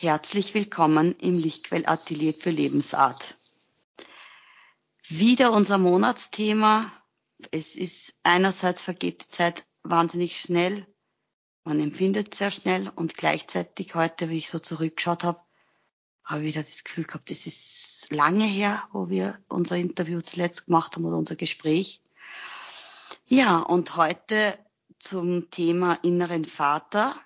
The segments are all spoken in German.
Herzlich willkommen im Lichtquell Atelier für Lebensart. Wieder unser Monatsthema. Es ist einerseits vergeht die Zeit wahnsinnig schnell. Man empfindet sehr schnell und gleichzeitig heute, wie ich so zurückgeschaut habe, habe ich wieder das Gefühl gehabt, es ist lange her, wo wir unser Interview zuletzt gemacht haben oder unser Gespräch. Ja, und heute zum Thema inneren Vater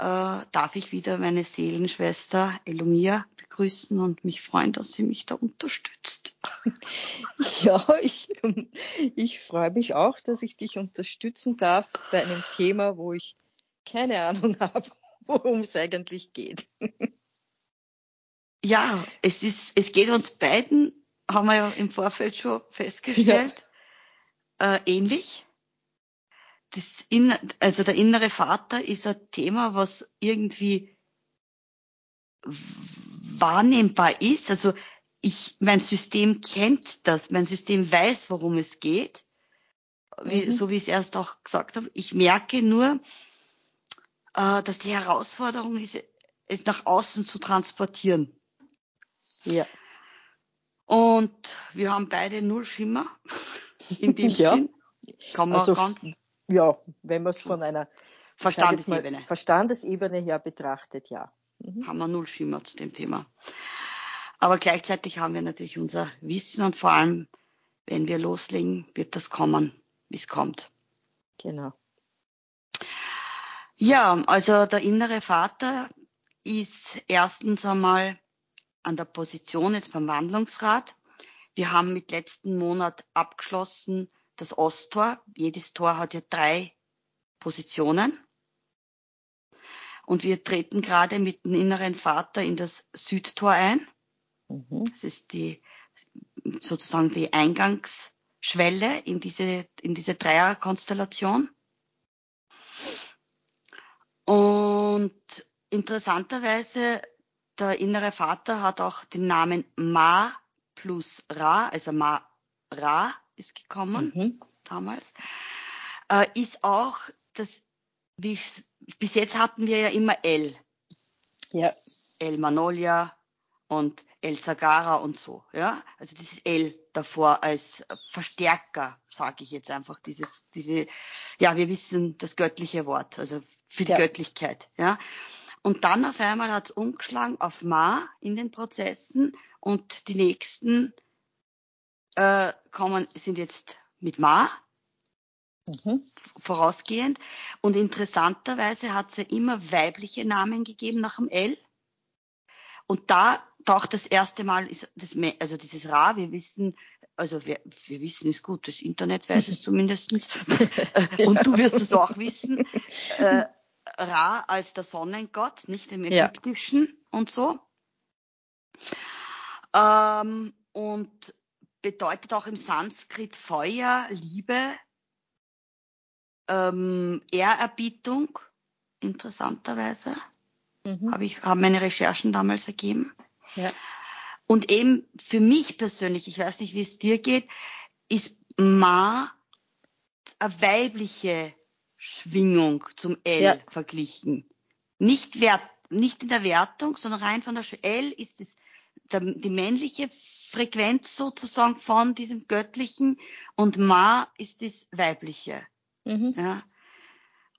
äh, darf ich wieder meine Seelenschwester Elomia begrüßen und mich freuen, dass sie mich da unterstützt. Ja, ich, ich freue mich auch, dass ich dich unterstützen darf bei einem Thema, wo ich keine Ahnung habe, worum es eigentlich geht. Ja, es ist, es geht uns beiden, haben wir ja im Vorfeld schon festgestellt, ja. äh, ähnlich das in, also der innere Vater ist ein Thema, was irgendwie wahrnehmbar ist. Also ich, mein System kennt das, mein System weiß, worum es geht. Wie, mhm. So wie ich es erst auch gesagt habe. Ich merke nur, äh, dass die Herausforderung ist, es nach außen zu transportieren. Ja. Und wir haben beide null Schimmer in dem ja. Sinn. Kann man also, ganz ja, wenn man es von einer Verstandesebene. Mal, Verstandesebene her betrachtet, ja. Mhm. Haben wir null Schimmer zu dem Thema. Aber gleichzeitig haben wir natürlich unser Wissen und vor allem, wenn wir loslegen, wird das kommen, wie es kommt. Genau. Ja, also der innere Vater ist erstens einmal an der Position jetzt beim Wandlungsrat. Wir haben mit letzten Monat abgeschlossen, das Osttor. Jedes Tor hat ja drei Positionen. Und wir treten gerade mit dem inneren Vater in das Südtor ein. Mhm. Das ist die, sozusagen die Eingangsschwelle in diese, in diese Dreierkonstellation. Und interessanterweise, der innere Vater hat auch den Namen Ma plus Ra, also Ma Ra ist gekommen, mhm. damals, äh, ist auch das, wie bis jetzt hatten wir ja immer L. Ja. El Manolia und El Zagara und so, ja. Also dieses L davor als Verstärker, sage ich jetzt einfach, dieses, diese, ja, wir wissen das göttliche Wort, also für die ja. Göttlichkeit, ja. Und dann auf einmal hat es umgeschlagen auf Ma in den Prozessen und die nächsten äh, kommen, sind jetzt mit Ma mhm. vorausgehend. Und interessanterweise hat es ja immer weibliche Namen gegeben nach dem L. Und da taucht das erste Mal ist das, also dieses Ra, wir wissen, also wir, wir wissen es gut, das Internet weiß es zumindestens und du wirst es auch wissen, äh, Ra als der Sonnengott, nicht im Ägyptischen ja. und so. Ähm, und bedeutet auch im Sanskrit Feuer, Liebe, ähm, Ehrerbietung, interessanterweise. Mhm. Habe ich, haben meine Recherchen damals ergeben. Ja. Und eben für mich persönlich, ich weiß nicht, wie es dir geht, ist Ma eine weibliche Schwingung zum L ja. verglichen. Nicht, wert, nicht in der Wertung, sondern rein von der Sch L ist es der, die männliche Frequenz sozusagen von diesem Göttlichen und Ma ist das Weibliche. Mhm. Ja.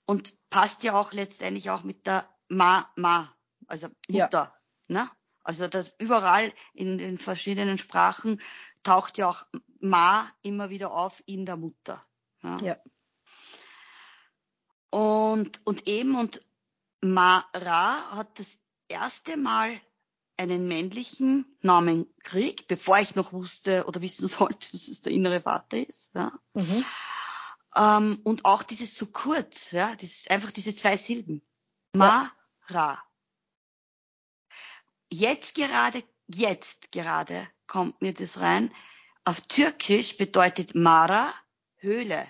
Und passt ja auch letztendlich auch mit der Ma, Ma, also Mutter. Ja. Ne? Also das überall in den verschiedenen Sprachen taucht ja auch Ma immer wieder auf in der Mutter. Ja. ja. Und, und eben, und Ma Ra hat das erste Mal einen männlichen Namen kriegt, bevor ich noch wusste oder wissen sollte, dass es der innere Vater ist. Ja. Mhm. Ähm, und auch dieses zu kurz, ja, das einfach diese zwei Silben. Ma, Ra. Jetzt gerade, jetzt gerade kommt mir das rein. Auf Türkisch bedeutet Mara Höhle.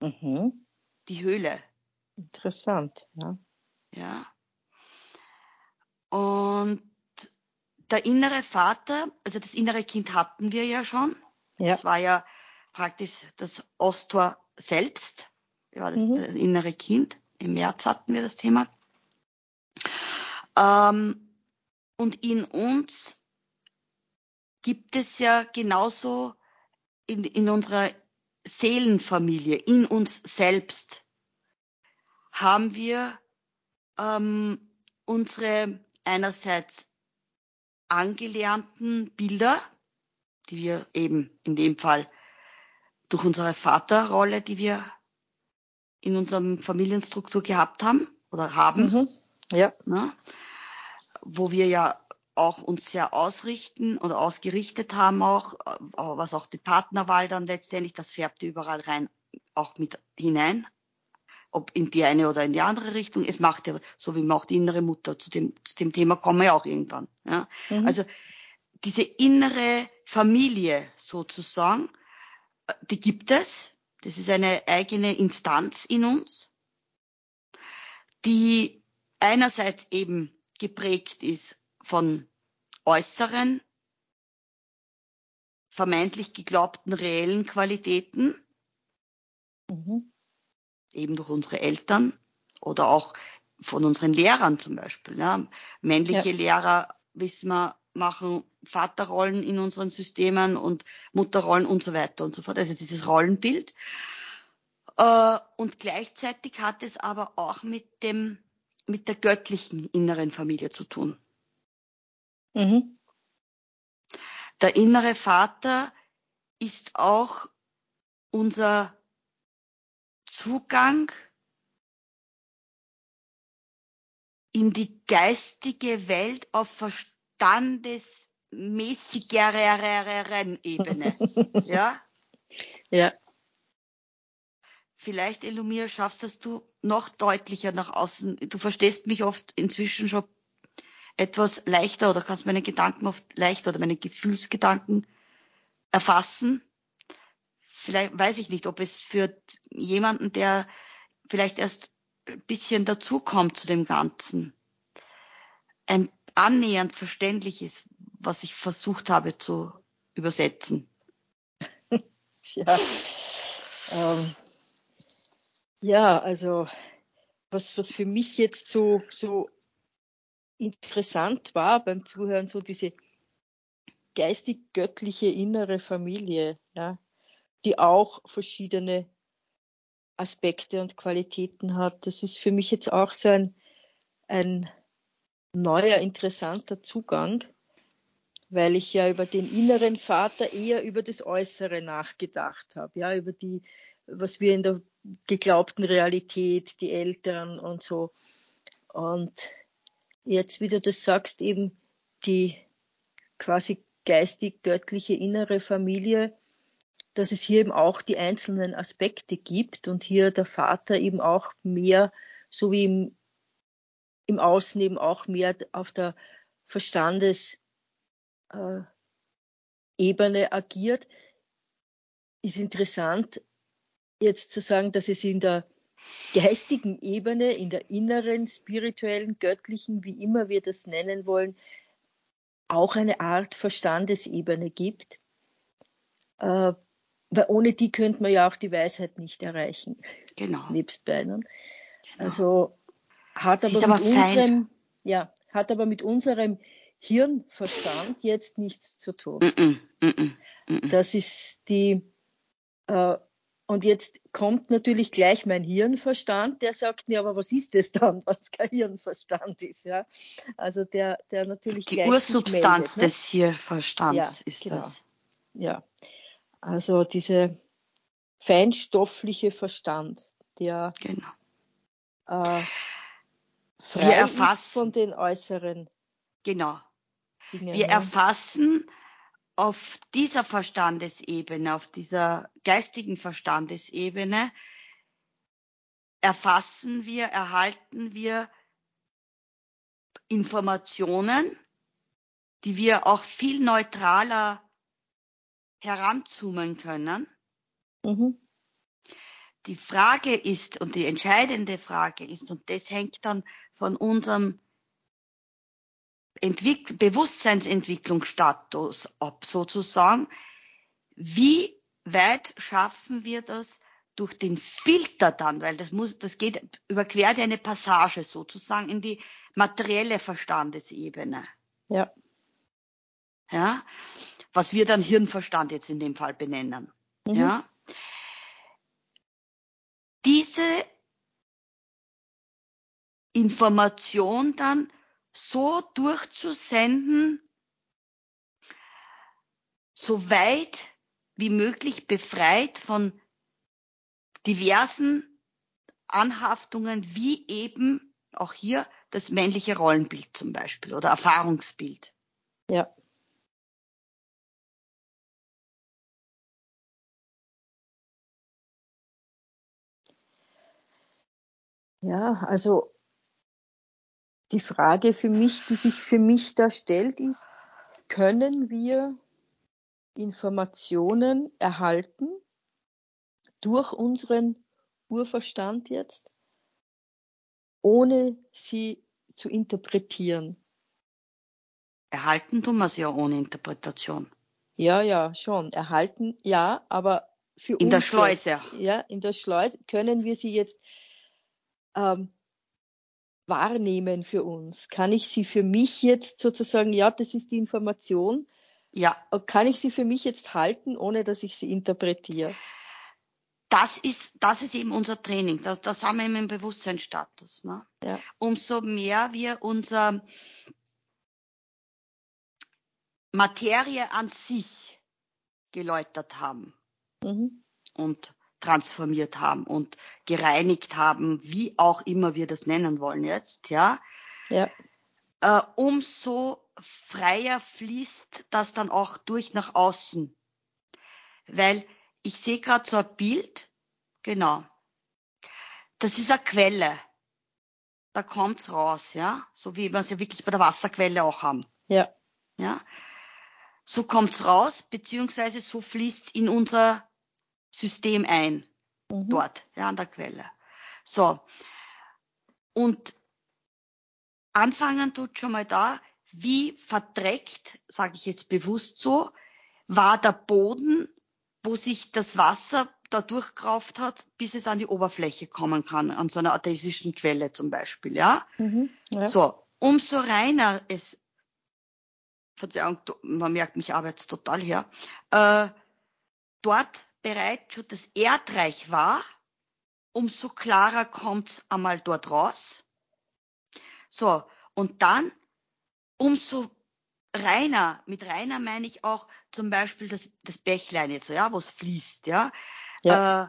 Mhm. Die Höhle. Interessant, ja. Ja. Und der innere Vater, also das innere Kind hatten wir ja schon. Ja. Das war ja praktisch das Osttor selbst. Ja, das, mhm. das innere Kind. Im März hatten wir das Thema. Ähm, und in uns gibt es ja genauso in, in unserer Seelenfamilie, in uns selbst, haben wir ähm, unsere einerseits angelernten Bilder, die wir eben in dem Fall durch unsere Vaterrolle, die wir in unserem Familienstruktur gehabt haben oder haben, mhm. ja. Ne, wo wir ja auch uns sehr ausrichten oder ausgerichtet haben auch, was auch die Partnerwahl dann letztendlich, das färbte überall rein, auch mit hinein, ob in die eine oder in die andere Richtung. Es macht ja, so wie man auch die innere Mutter, zu dem, zu dem Thema kommen wir ja auch irgendwann. Ja? Mhm. Also diese innere Familie sozusagen, die gibt es. Das ist eine eigene Instanz in uns, die einerseits eben geprägt ist von äußeren, vermeintlich geglaubten reellen Qualitäten, mhm. Eben durch unsere Eltern oder auch von unseren Lehrern zum Beispiel. Ja. Männliche ja. Lehrer, wissen wir, machen Vaterrollen in unseren Systemen und Mutterrollen und so weiter und so fort. Also dieses Rollenbild. Äh, und gleichzeitig hat es aber auch mit dem, mit der göttlichen inneren Familie zu tun. Mhm. Der innere Vater ist auch unser Zugang in die geistige Welt auf verstandesmäßigeren Ebene. ja? Ja. Vielleicht, Elumir, schaffst es du noch deutlicher nach außen. Du verstehst mich oft inzwischen schon etwas leichter oder kannst meine Gedanken oft leichter oder meine Gefühlsgedanken erfassen. Vielleicht weiß ich nicht, ob es für jemanden, der vielleicht erst ein bisschen dazukommt zu dem Ganzen, ein annähernd verständlich ist, was ich versucht habe zu übersetzen. ja, ähm, ja, also was, was für mich jetzt so, so interessant war beim Zuhören, so diese geistig-göttliche innere Familie, ja, die auch verschiedene Aspekte und Qualitäten hat. Das ist für mich jetzt auch so ein, ein neuer, interessanter Zugang, weil ich ja über den inneren Vater eher über das Äußere nachgedacht habe, ja, über die, was wir in der geglaubten Realität, die Eltern und so. Und jetzt, wie du das sagst, eben die quasi geistig-göttliche innere Familie, dass es hier eben auch die einzelnen Aspekte gibt und hier der Vater eben auch mehr, so wie im, im Außen eben auch mehr auf der Verstandesebene äh, agiert, ist interessant jetzt zu sagen, dass es in der geistigen Ebene, in der inneren, spirituellen, göttlichen, wie immer wir das nennen wollen, auch eine Art Verstandesebene gibt. Weil ohne die könnte man ja auch die Weisheit nicht erreichen. Genau. Nebst beiden. Genau. Also hat aber, aber, mit unserem, ja, hat aber mit unserem Hirnverstand jetzt nichts zu tun. Mm -mm, mm das ist die äh, und jetzt kommt natürlich gleich mein Hirnverstand, der sagt mir, aber was ist das dann, was kein Hirnverstand ist, ja? Also der, der natürlich die Ursubstanz meldet, ne? des Hirnverstands ja, ist genau. das. Ja, also diese feinstoffliche Verstand, der genau. äh, frei Wir erfassen, ist von den äußeren. Genau. Dingen, Wir ne? erfassen auf dieser Verstandesebene, auf dieser geistigen Verstandesebene erfassen wir, erhalten wir Informationen, die wir auch viel neutraler heranzoomen können. Mhm. Die Frage ist, und die entscheidende Frage ist, und das hängt dann von unserem Entwick Bewusstseinsentwicklungsstatus ab, sozusagen. Wie weit schaffen wir das, durch den Filter dann, weil das muss, das geht, überquert eine Passage sozusagen in die materielle Verstandesebene. Ja. Ja. Was wir dann Hirnverstand jetzt in dem Fall benennen. Mhm. Ja. Diese Information dann so durchzusenden, so weit wie möglich befreit von diversen Anhaftungen, wie eben auch hier das männliche Rollenbild zum Beispiel oder Erfahrungsbild. Ja. Ja, also die Frage für mich, die sich für mich da stellt, ist, können wir Informationen erhalten durch unseren Urverstand jetzt, ohne sie zu interpretieren? Erhalten tun wir sie ja ohne Interpretation. Ja, ja, schon. Erhalten, ja, aber für in uns. In der Schleuse. Ja, in der Schleuse können wir sie jetzt ähm, wahrnehmen für uns? Kann ich sie für mich jetzt sozusagen, ja, das ist die Information. Ja. Kann ich sie für mich jetzt halten, ohne dass ich sie interpretiere? Das ist, das ist eben unser Training. Das, das haben wir eben im Bewusstseinsstatus. Ne? Ja. Umso mehr wir unser Materie an sich geläutert haben mhm. und transformiert haben und gereinigt haben, wie auch immer wir das nennen wollen jetzt, ja, ja. Äh, umso freier fließt das dann auch durch nach außen. Weil ich sehe gerade so ein Bild, genau. Das ist eine Quelle. Da kommt's raus, ja, so wie wir es ja wirklich bei der Wasserquelle auch haben. Ja. Ja. So kommt's raus, beziehungsweise so fließt in unser System ein. Mhm. Dort, ja, an der Quelle. So. Und anfangen tut schon mal da, wie verdreckt, sage ich jetzt bewusst so, war der Boden, wo sich das Wasser da durchgerauft hat, bis es an die Oberfläche kommen kann, an so einer artesischen Quelle zum Beispiel, ja? Mhm, ja. So, umso reiner es, Verzeihung, man merkt, mich arbeite total her, äh, dort bereits schon das Erdreich war, umso klarer kommt's einmal dort raus. So, und dann umso reiner, mit reiner meine ich auch zum Beispiel das, das Bächlein jetzt so, ja, wo es fließt, ja. ja. Äh,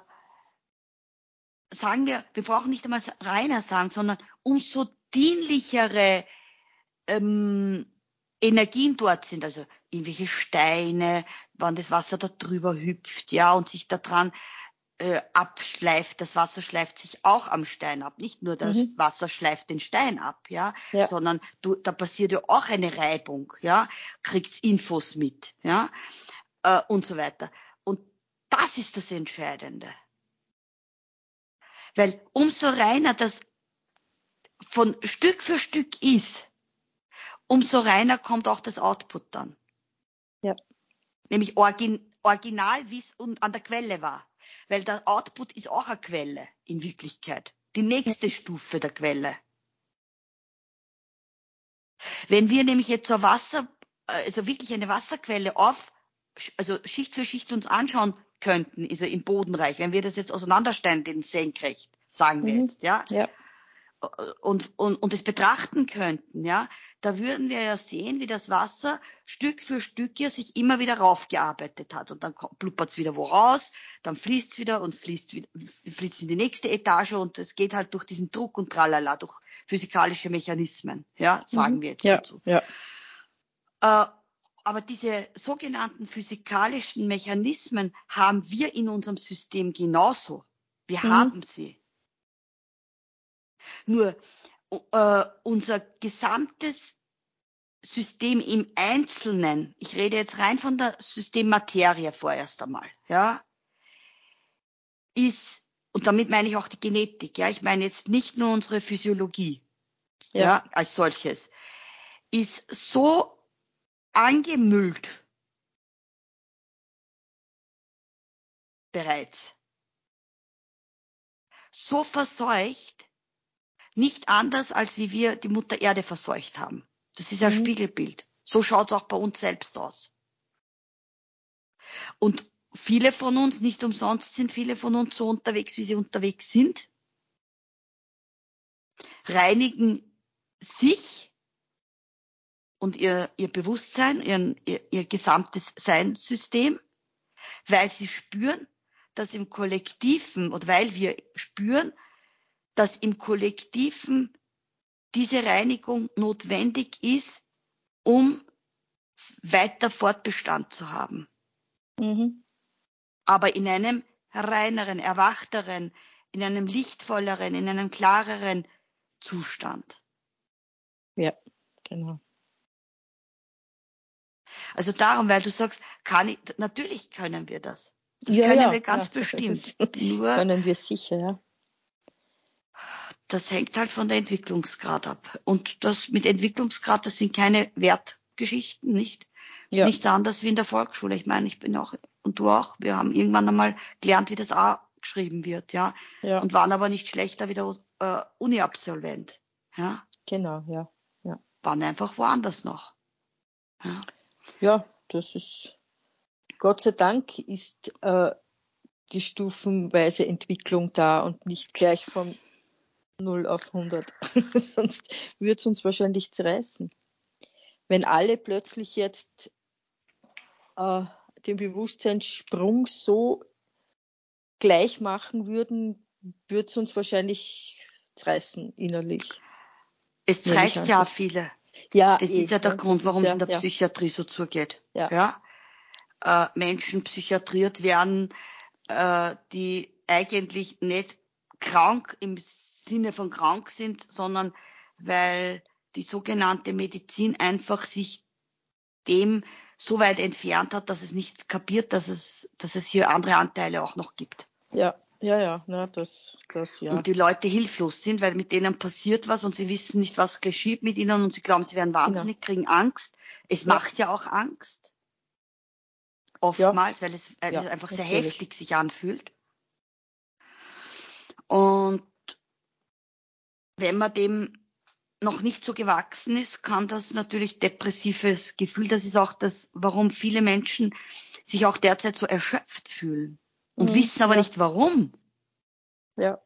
sagen wir, wir brauchen nicht einmal reiner sagen, sondern umso dienlichere ähm, Energien dort sind, also irgendwelche Steine, wann das Wasser da drüber hüpft, ja, und sich da dran äh, abschleift. Das Wasser schleift sich auch am Stein ab. Nicht nur das mhm. Wasser schleift den Stein ab, ja, ja, sondern du, da passiert ja auch eine Reibung, ja, kriegt's Infos mit, ja, äh, und so weiter. Und das ist das Entscheidende. Weil umso reiner das von Stück für Stück ist, umso reiner kommt auch das Output dann. Ja. Nämlich origin, original, wie es an der Quelle war. Weil der Output ist auch eine Quelle in Wirklichkeit. Die nächste Stufe der Quelle. Wenn wir nämlich jetzt so Wasser, also wirklich eine Wasserquelle auf, also Schicht für Schicht uns anschauen könnten, also im Bodenreich, wenn wir das jetzt auseinanderstellen, den senkrecht, sagen wir mhm. jetzt, ja, ja und, und, und es betrachten könnten, ja, da würden wir ja sehen, wie das Wasser Stück für Stück ja sich immer wieder raufgearbeitet hat. Und dann pluppert's wieder wo raus, dann fließt's wieder und fließt, wieder, fließt in die nächste Etage und es geht halt durch diesen Druck und tralala, durch physikalische Mechanismen, ja, sagen mhm. wir jetzt ja, dazu. Ja. Äh, aber diese sogenannten physikalischen Mechanismen haben wir in unserem System genauso. Wir mhm. haben sie. Nur äh, unser gesamtes System im Einzelnen, ich rede jetzt rein von der Systemmaterie vorerst einmal, ja, ist, und damit meine ich auch die Genetik, ja, ich meine jetzt nicht nur unsere Physiologie, ja, ja als solches, ist so angemüllt bereits so verseucht, nicht anders, als wie wir die Mutter Erde verseucht haben. Das ist ein mhm. Spiegelbild. So schaut's auch bei uns selbst aus. Und viele von uns, nicht umsonst sind viele von uns so unterwegs, wie sie unterwegs sind, reinigen sich und ihr, ihr Bewusstsein, ihren, ihr, ihr gesamtes Seinssystem, weil sie spüren, dass im Kollektiven oder weil wir spüren, dass im Kollektiven diese Reinigung notwendig ist, um weiter Fortbestand zu haben. Mhm. Aber in einem reineren, erwachteren, in einem lichtvolleren, in einem klareren Zustand. Ja, genau. Also darum, weil du sagst, kann ich, natürlich können wir das. Das ja, können ja, wir ganz ja. bestimmt. Nur können wir sicher, ja. Das hängt halt von der Entwicklungsgrad ab. Und das mit Entwicklungsgrad, das sind keine Wertgeschichten, nicht? Das ja. ist nichts anderes wie in der Volksschule. Ich meine, ich bin auch, und du auch, wir haben irgendwann einmal gelernt, wie das A geschrieben wird, ja. ja. Und waren aber nicht schlechter wie der äh, Uni-Absolvent, ja. Genau, ja. ja. Waren einfach woanders noch. Ja, ja das ist, Gott sei Dank ist äh, die stufenweise Entwicklung da und nicht gleich von 0 auf 100. Sonst würde es uns wahrscheinlich zerreißen. Wenn alle plötzlich jetzt äh, den Bewusstseinssprung so gleich machen würden, würde es uns wahrscheinlich zerreißen innerlich. Es zerreißt ja viele. Ja, das eh, ist ja der Grund, warum es in der ja. Psychiatrie so zugeht. Ja. ja? Äh, Menschen psychiatriert werden, äh, die eigentlich nicht krank im Sinne von krank sind, sondern weil die sogenannte Medizin einfach sich dem so weit entfernt hat, dass es nicht kapiert, dass es, dass es hier andere Anteile auch noch gibt. Ja, ja, ja, ja, das, das, ja. Und die Leute hilflos sind, weil mit denen passiert was und sie wissen nicht, was geschieht mit ihnen und sie glauben, sie werden wahnsinnig, genau. kriegen Angst. Es ja. macht ja auch Angst. Oftmals, ja. weil es, weil ja, es einfach sehr heftig sich anfühlt. Und wenn man dem noch nicht so gewachsen ist, kann das natürlich depressives Gefühl, das ist auch das, warum viele Menschen sich auch derzeit so erschöpft fühlen und mhm, wissen aber ja. nicht warum. Ja.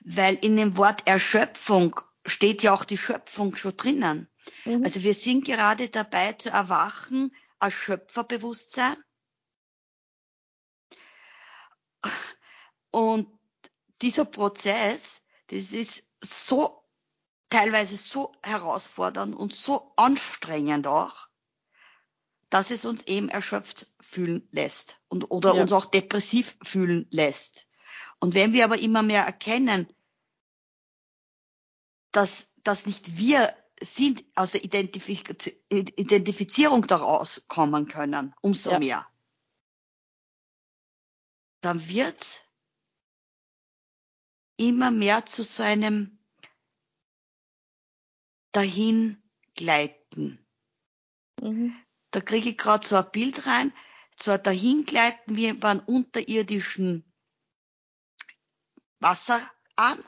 Weil in dem Wort Erschöpfung steht ja auch die Schöpfung schon drinnen. Mhm. Also wir sind gerade dabei zu erwachen als Schöpferbewusstsein. Und dieser Prozess, das ist so teilweise so herausfordernd und so anstrengend auch, dass es uns eben erschöpft fühlen lässt und oder ja. uns auch depressiv fühlen lässt. Und wenn wir aber immer mehr erkennen, dass das nicht wir sind, aus der Identifiz Identifizierung daraus kommen können, umso ja. mehr, dann wird's immer mehr zu so einem Dahingleiten. Mhm. Da kriege ich gerade so ein Bild rein, so ein Dahingleiten wie beim unterirdischen Wasserarm.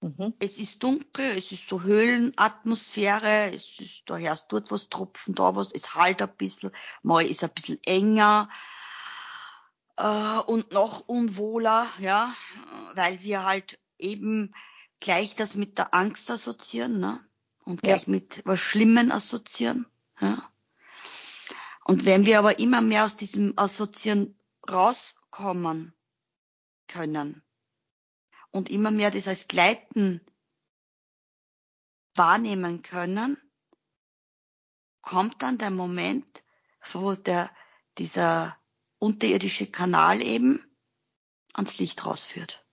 Mhm. Es ist dunkel, es ist so Höhlenatmosphäre, es ist, da hörst dort was tropfen, da was, es halt ein bisschen, mal ist ein bisschen enger, äh, und noch unwohler, ja, weil wir halt eben gleich das mit der Angst assoziieren, ne? Und gleich ja. mit was Schlimmen assoziieren, ja. Und wenn wir aber immer mehr aus diesem Assoziieren rauskommen können und immer mehr das als Gleiten wahrnehmen können, kommt dann der Moment, wo der, dieser unterirdische Kanal eben ans Licht rausführt.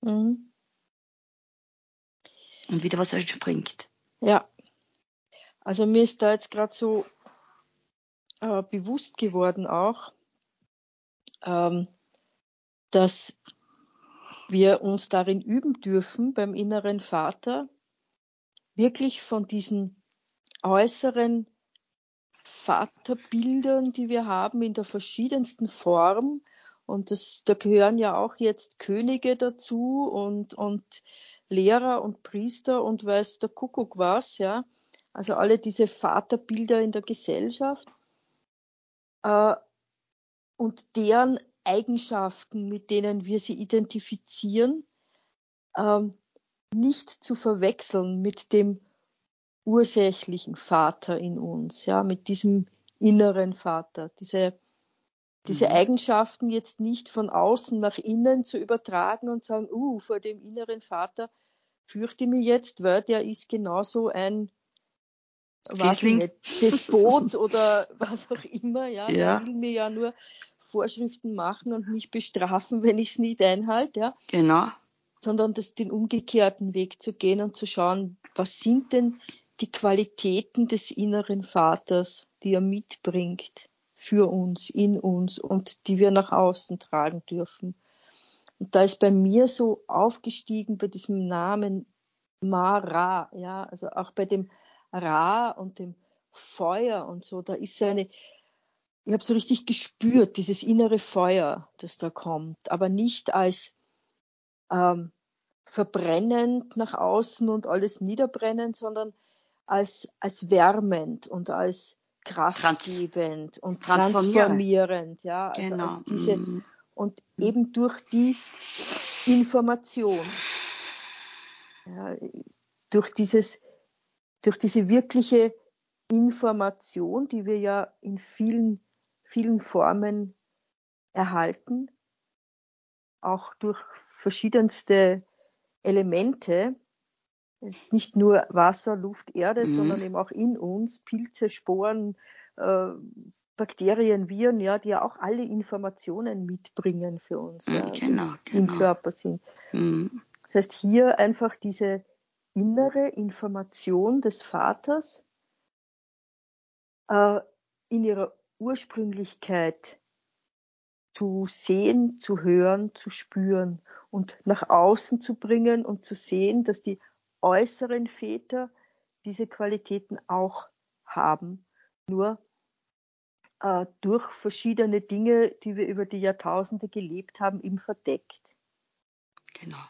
Mhm. Und wieder was entspringt. Ja. Also mir ist da jetzt gerade so äh, bewusst geworden auch, ähm, dass wir uns darin üben dürfen, beim inneren Vater wirklich von diesen äußeren Vaterbildern, die wir haben in der verschiedensten Form Und das, da gehören ja auch jetzt Könige dazu und, und Lehrer und Priester und weiß der Kuckuck was, ja. Also alle diese Vaterbilder in der Gesellschaft. Äh, und deren Eigenschaften, mit denen wir sie identifizieren, ähm, nicht zu verwechseln mit dem ursächlichen Vater in uns, ja, mit diesem inneren Vater, diese, diese mhm. Eigenschaften jetzt nicht von außen nach innen zu übertragen und sagen, uh, vor dem inneren Vater fürchte ich mich jetzt, weil der ist genauso ein was nicht, Despot oder was auch immer, ja, ja. der will mir ja nur Vorschriften machen und mich bestrafen, wenn ich es nicht einhalte, ja. Genau. Sondern das, den umgekehrten Weg zu gehen und zu schauen, was sind denn die Qualitäten des inneren Vaters, die er mitbringt für uns, in uns und die wir nach außen tragen dürfen. Und da ist bei mir so aufgestiegen bei diesem Namen Mara, ja, also auch bei dem Ra und dem Feuer und so, da ist so eine, ich habe so richtig gespürt, dieses innere Feuer, das da kommt, aber nicht als ähm, verbrennend nach außen und alles niederbrennend, sondern als, als wärmend und als kraftgebend Trans und transformierend, ja, also genau. diese, mm. und eben durch die Information, ja, durch dieses, durch diese wirkliche Information, die wir ja in vielen, vielen Formen erhalten, auch durch verschiedenste Elemente, es ist nicht nur Wasser, Luft, Erde, mhm. sondern eben auch in uns Pilze, Sporen, äh, Bakterien, Viren, ja, die ja auch alle Informationen mitbringen für uns, mhm, ja, genau, genau. im Körper sind. Mhm. Das heißt, hier einfach diese innere Information des Vaters äh, in ihrer Ursprünglichkeit zu sehen, zu hören, zu spüren und nach außen zu bringen und zu sehen, dass die äußeren Väter diese Qualitäten auch haben, nur äh, durch verschiedene Dinge, die wir über die Jahrtausende gelebt haben, ihm verdeckt. Genau.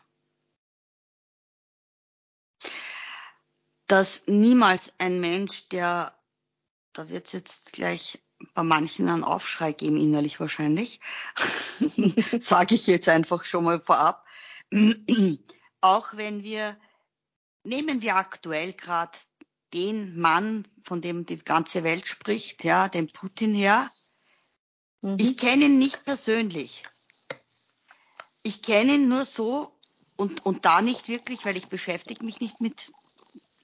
Dass niemals ein Mensch, der, da wird es jetzt gleich bei manchen einen Aufschrei geben, innerlich wahrscheinlich, sage ich jetzt einfach schon mal vorab, auch wenn wir nehmen wir aktuell gerade den Mann, von dem die ganze Welt spricht, ja, den Putin her. Mhm. Ich kenne ihn nicht persönlich. Ich kenne ihn nur so und, und da nicht wirklich, weil ich beschäftige mich nicht mit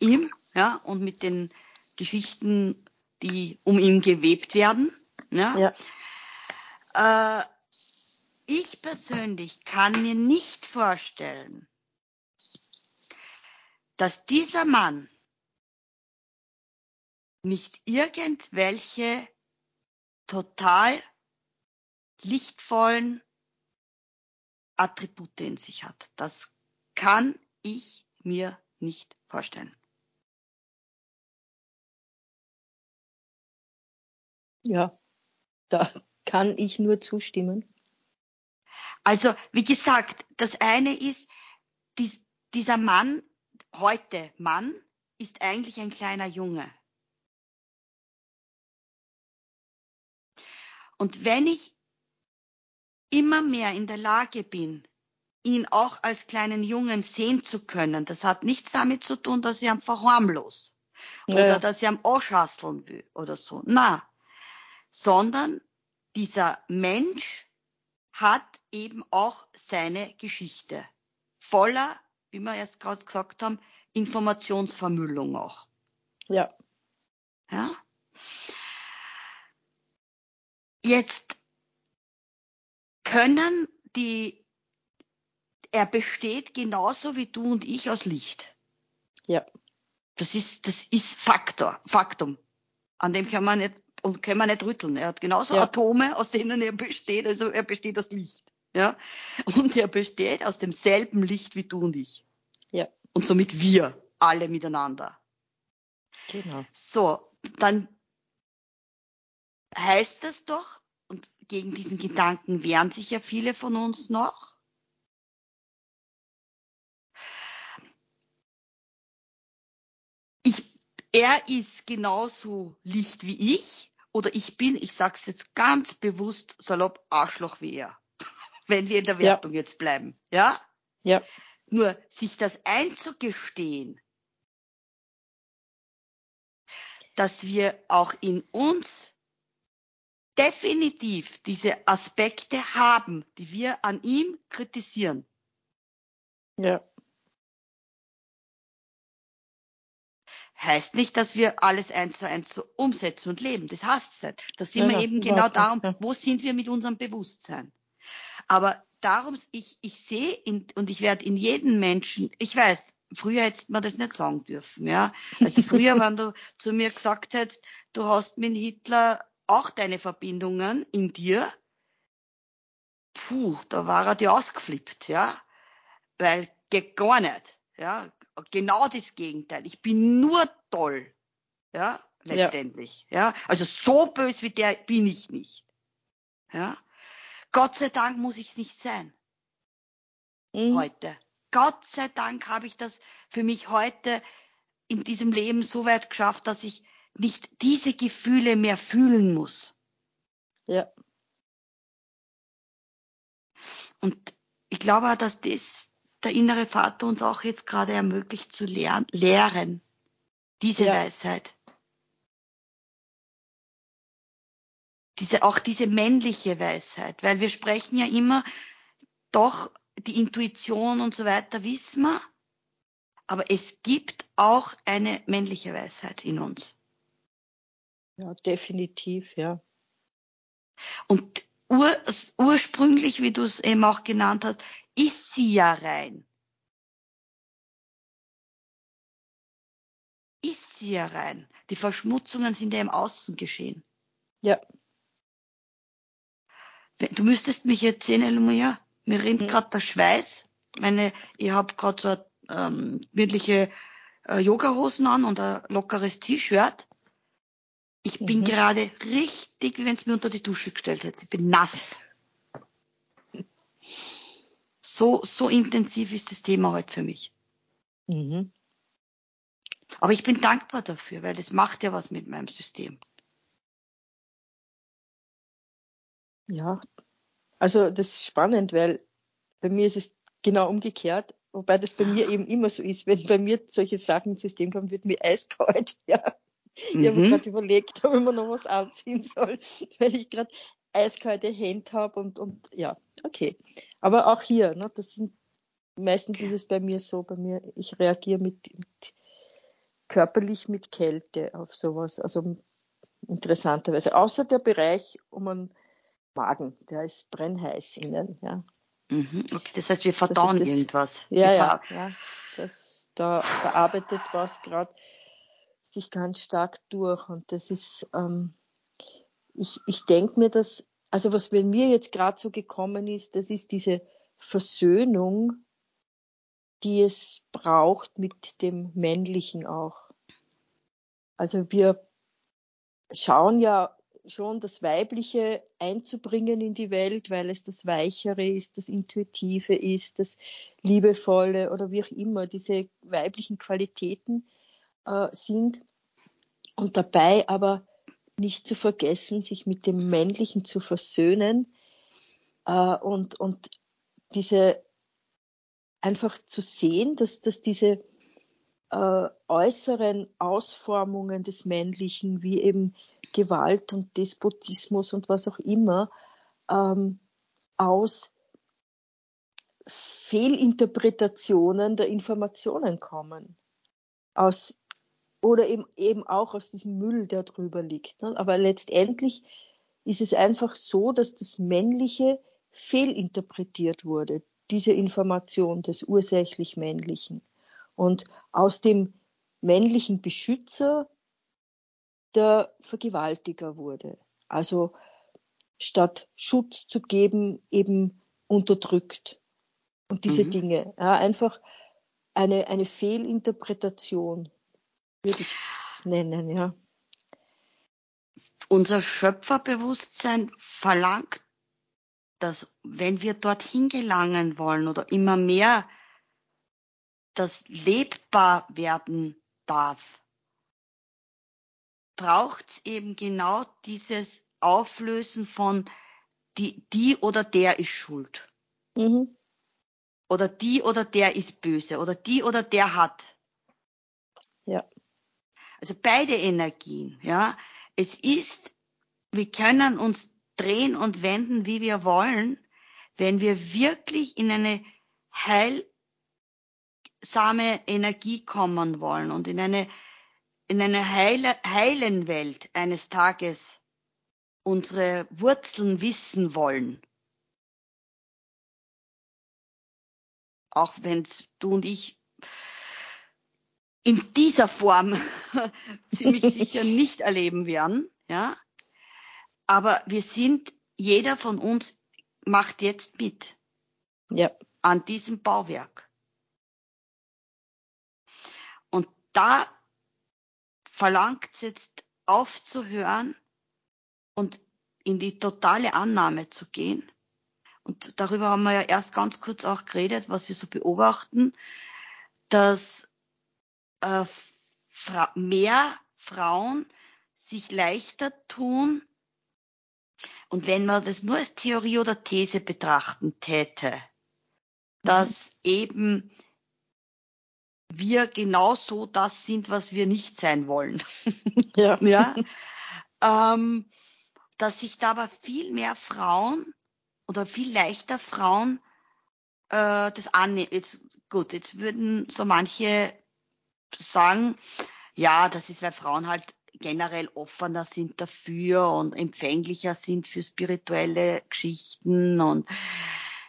ihm, ja, und mit den Geschichten, die um ihn gewebt werden, ja. ja. Äh, ich persönlich kann mir nicht vorstellen, dass dieser Mann nicht irgendwelche total lichtvollen Attribute in sich hat. Das kann ich mir nicht vorstellen. Ja, da kann ich nur zustimmen. Also, wie gesagt, das eine ist, dies, dieser Mann heute Mann ist eigentlich ein kleiner Junge. Und wenn ich immer mehr in der Lage bin, ihn auch als kleinen Jungen sehen zu können, das hat nichts damit zu tun, dass ich einfach harmlos ja. oder dass ich am Arschhasseln will oder so. Na, sondern dieser Mensch hat eben auch seine Geschichte voller wie wir erst gerade gesagt haben, Informationsvermüllung auch. Ja. Ja. Jetzt können die, er besteht genauso wie du und ich aus Licht. Ja. Das ist, das ist Faktor, Faktum. An dem kann man nicht, und können wir nicht rütteln. Er hat genauso ja. Atome, aus denen er besteht, also er besteht aus Licht. Ja. Und er besteht aus demselben Licht wie du und ich. Ja. Und somit wir alle miteinander. Genau. So, dann heißt es doch, und gegen diesen Gedanken wehren sich ja viele von uns noch. Ich, er ist genauso Licht wie ich oder ich bin, ich sag's jetzt ganz bewusst salopp, Arschloch wie er. Wenn wir in der Wertung ja. jetzt bleiben, ja? Ja. Nur sich das einzugestehen, dass wir auch in uns definitiv diese Aspekte haben, die wir an ihm kritisieren. Ja. Heißt nicht, dass wir alles eins zu eins so umsetzen und leben. Das heißt es nicht. Da sind ja, wir eben genau darum, wo sind wir mit unserem Bewusstsein. Aber darum, ich, ich sehe in, und ich werde in jedem Menschen, ich weiß, früher hättest man das nicht sagen dürfen, ja. Also früher, wenn du zu mir gesagt hättest, du hast mit Hitler auch deine Verbindungen in dir, puh, da war er dir ausgeflippt, ja. Weil geht gar nicht, ja. Genau das Gegenteil. Ich bin nur toll, ja, letztendlich, ja. ja? Also so bös wie der bin ich nicht, ja. Gott sei Dank muss ich es nicht sein. Mhm. Heute. Gott sei Dank habe ich das für mich heute in diesem Leben so weit geschafft, dass ich nicht diese Gefühle mehr fühlen muss. Ja. Und ich glaube auch, dass das der innere Vater uns auch jetzt gerade ermöglicht zu lernen, lehren. Diese ja. Weisheit. Diese, auch diese männliche Weisheit, weil wir sprechen ja immer doch die Intuition und so weiter wissen wir, aber es gibt auch eine männliche Weisheit in uns. Ja, definitiv, ja. Und ur, ursprünglich, wie du es eben auch genannt hast, ist sie ja rein. Ist sie ja rein. Die Verschmutzungen sind ja im Außen geschehen. Ja. Du müsstest mich jetzt sehen, Elomoja. Mir rinnt mhm. gerade der Schweiß. Meine, ich habe gerade so ähm, wirkliche äh, Yoga-Hosen an und ein lockeres T-Shirt. Ich bin mhm. gerade richtig, wie wenn es mir unter die Dusche gestellt hätte. Ich bin nass. So, so intensiv ist das Thema heute für mich. Mhm. Aber ich bin dankbar dafür, weil das macht ja was mit meinem System. Ja, also das ist spannend, weil bei mir ist es genau umgekehrt, wobei das bei mir eben immer so ist. Wenn bei mir solche Sachen ins System kommen, wird mir eiskalt. Ja. Ich mhm. habe mir gerade überlegt, ob ich mir noch was anziehen soll, weil ich gerade eiskalte Hände habe und, und ja, okay. Aber auch hier, ne, das sind meistens ist es bei mir so, bei mir, ich reagiere mit, mit körperlich mit Kälte auf sowas. Also interessanterweise. Außer der Bereich um einen Magen, der ist brennheiß innen, ja. Mhm. Okay, das heißt, wir verdauen das, irgendwas. Ja, ja, ja. Das, da, da arbeitet was gerade sich ganz stark durch und das ist, ähm, ich, ich denke mir, dass, also was bei mir jetzt gerade so gekommen ist, das ist diese Versöhnung, die es braucht mit dem Männlichen auch. Also wir schauen ja schon das Weibliche einzubringen in die Welt, weil es das Weichere ist, das Intuitive ist, das Liebevolle oder wie auch immer diese weiblichen Qualitäten äh, sind. Und dabei aber nicht zu vergessen, sich mit dem Männlichen zu versöhnen äh, und, und diese einfach zu sehen, dass, dass diese äh, äußeren Ausformungen des Männlichen, wie eben Gewalt und Despotismus und was auch immer, ähm, aus Fehlinterpretationen der Informationen kommen. Aus, oder eben, eben auch aus diesem Müll, der drüber liegt. Ne? Aber letztendlich ist es einfach so, dass das Männliche fehlinterpretiert wurde, diese Information des ursächlich Männlichen. Und aus dem männlichen Beschützer der Vergewaltiger wurde. Also statt Schutz zu geben, eben unterdrückt. Und diese mhm. Dinge. Ja, einfach eine, eine Fehlinterpretation, würde ich nennen, ja. Unser Schöpferbewusstsein verlangt, dass wenn wir dorthin gelangen wollen oder immer mehr das lebbar werden darf, braucht es eben genau dieses Auflösen von die, die oder der ist schuld. Mhm. Oder die oder der ist böse. Oder die oder der hat. Ja. Also beide Energien, ja. Es ist, wir können uns drehen und wenden, wie wir wollen, wenn wir wirklich in eine heilsame Energie kommen wollen und in eine, in eine heile, heilen Welt eines Tages unsere Wurzeln wissen wollen. Auch wenn du und ich in dieser Form ziemlich sicher nicht erleben werden, ja. Aber wir sind, jeder von uns macht jetzt mit. Ja. An diesem Bauwerk. Und da verlangt es jetzt aufzuhören und in die totale Annahme zu gehen. Und darüber haben wir ja erst ganz kurz auch geredet, was wir so beobachten, dass äh, Fra mehr Frauen sich leichter tun, und wenn man das nur als Theorie oder These betrachten täte, dass mhm. eben wir genauso das sind, was wir nicht sein wollen. Ja. ja? Ähm, dass sich da aber viel mehr Frauen oder viel leichter Frauen äh, das annehmen. Jetzt, gut, jetzt würden so manche sagen, ja, das ist, weil Frauen halt generell offener sind dafür und empfänglicher sind für spirituelle Geschichten und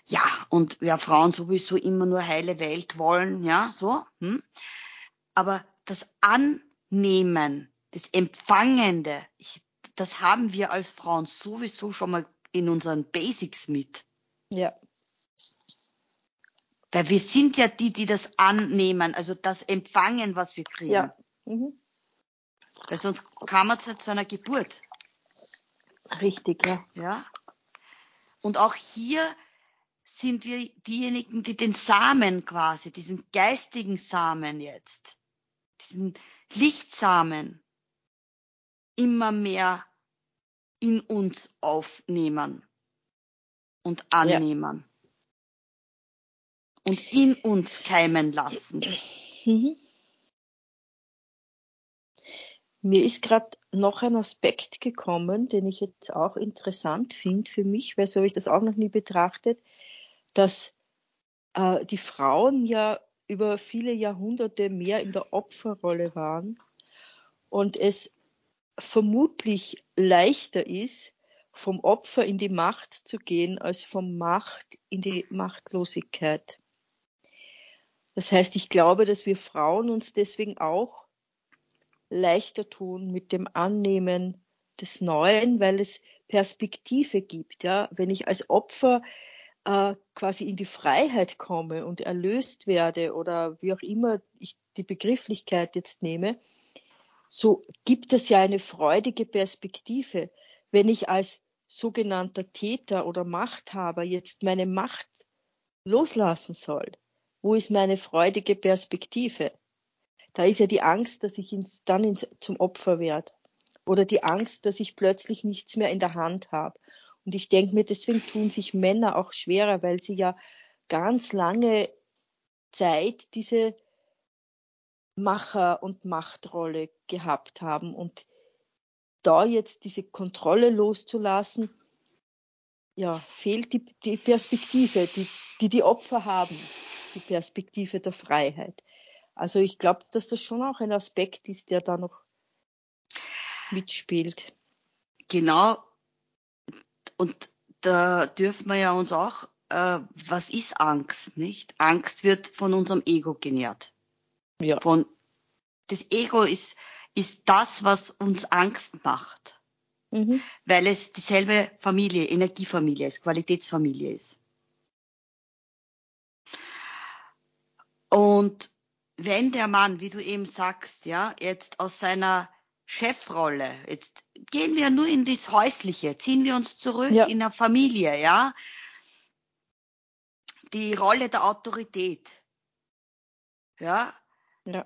ja, und ja, Frauen sowieso immer nur heile Welt wollen, ja, so. Hm? Aber das Annehmen, das Empfangende, ich, das haben wir als Frauen sowieso schon mal in unseren Basics mit. Ja. Weil wir sind ja die, die das annehmen, also das empfangen, was wir kriegen. Ja. Mhm. Weil sonst kam es ja zu einer Geburt. Richtig, ja. Ja. Und auch hier sind wir diejenigen, die den Samen quasi, diesen geistigen Samen jetzt, diesen Lichtsamen immer mehr in uns aufnehmen und annehmen. Ja. Und in uns keimen lassen. Mhm. Mir ist gerade noch ein Aspekt gekommen, den ich jetzt auch interessant finde für mich, weil so habe ich das auch noch nie betrachtet, dass äh, die Frauen ja über viele Jahrhunderte mehr in der Opferrolle waren und es vermutlich leichter ist, vom Opfer in die Macht zu gehen, als vom Macht in die Machtlosigkeit. Das heißt, ich glaube, dass wir Frauen uns deswegen auch leichter tun mit dem Annehmen des Neuen, weil es Perspektive gibt. Ja, wenn ich als Opfer äh, quasi in die Freiheit komme und erlöst werde oder wie auch immer ich die Begrifflichkeit jetzt nehme, so gibt es ja eine freudige Perspektive. Wenn ich als sogenannter Täter oder Machthaber jetzt meine Macht loslassen soll, wo ist meine freudige Perspektive? Da ist ja die Angst, dass ich ins, dann ins, zum Opfer werde. Oder die Angst, dass ich plötzlich nichts mehr in der Hand habe. Und ich denke mir, deswegen tun sich Männer auch schwerer, weil sie ja ganz lange Zeit diese Macher- und Machtrolle gehabt haben. Und da jetzt diese Kontrolle loszulassen, ja, fehlt die, die Perspektive, die, die die Opfer haben, die Perspektive der Freiheit. Also ich glaube, dass das schon auch ein Aspekt ist, der da noch mitspielt. Genau. Und da dürfen wir ja uns auch, äh, was ist Angst, nicht? Angst wird von unserem Ego genährt. Ja. Von, das Ego ist, ist das, was uns Angst macht. Mhm. Weil es dieselbe Familie, Energiefamilie ist, Qualitätsfamilie ist. Und wenn der Mann, wie du eben sagst, ja, jetzt aus seiner Chefrolle, jetzt gehen wir nur in das Häusliche, ziehen wir uns zurück Ja. in der Familie, ja. Die Rolle der Autorität, ja, Ja.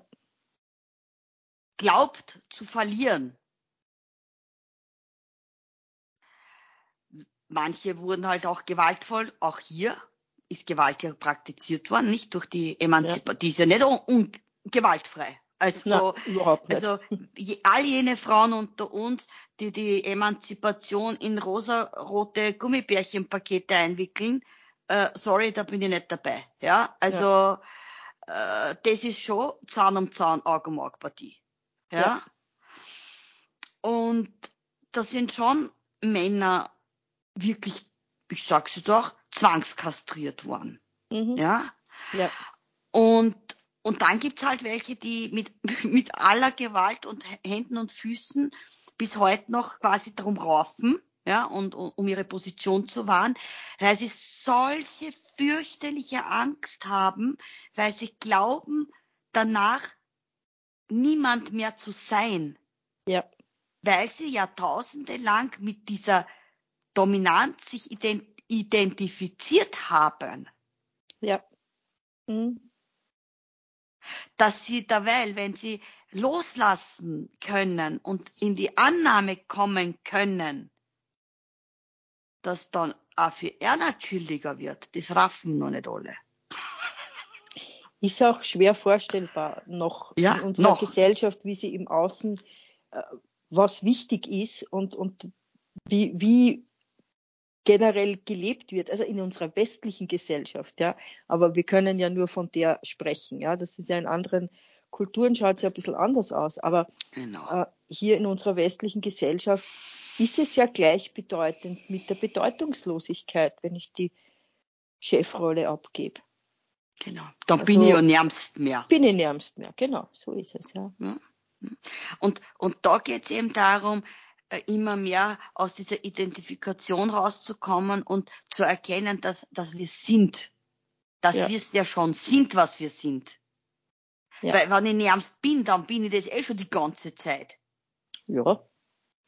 glaubt zu verlieren. Manche wurden halt auch gewaltvoll, auch hier ist Gewalt ja praktiziert worden, nicht durch die Emanzipation, die ist ja nicht un un gewaltfrei. Also, Na, überhaupt nicht. also je, all jene Frauen unter uns, die die Emanzipation in rosarote Gummibärchenpakete einwickeln, äh, sorry, da bin ich nicht dabei. Ja, also Äh, das ist schon Zahn um Zahn, Auge um Auge Partie. Ja? Ja. Und da sind schon Männer wirklich, ich sag's jetzt auch, zwangskastriert worden. Mhm. Ja? Ja. Und, und dann gibt's halt welche, die mit, mit aller Gewalt und Händen und Füßen bis heute noch quasi darum raufen, ja, und um ihre Position zu wahren, weil sie solche fürchterliche Angst haben, weil sie glauben, danach niemand mehr zu sein, Ja. weil sie jahrtausende lang mit dieser Dominanz sich ident identifiziert haben. Ja. Mhm. Dass sie derweil, wenn sie loslassen können und in die Annahme kommen können, dass dann auch für er chilliger wird, das raffen noch nicht alle. Ist auch schwer vorstellbar noch Ja, in unserer noch. Gesellschaft, wie sie im Außen, äh, was wichtig ist und, und wie, wie generell gelebt wird, also in unserer westlichen Gesellschaft, ja. Aber wir können ja nur von der sprechen, ja. Das ist ja in anderen Kulturen schaut es ja ein bisschen anders aus. Aber Genau. äh, hier in unserer westlichen Gesellschaft ist es ja gleichbedeutend mit der Bedeutungslosigkeit, wenn ich die Chefrolle abgebe. Genau. Dann bin ich Also- ja närmst mehr. Bin ich närmst mehr, genau, so ist es, ja. Und, und da geht es eben darum, immer mehr aus dieser Identifikation rauszukommen und zu erkennen, dass, dass wir sind. Dass Ja. wir es ja schon sind, was wir sind. Ja. Weil wenn ich närmst bin, dann bin ich das eh schon die ganze Zeit. Ja,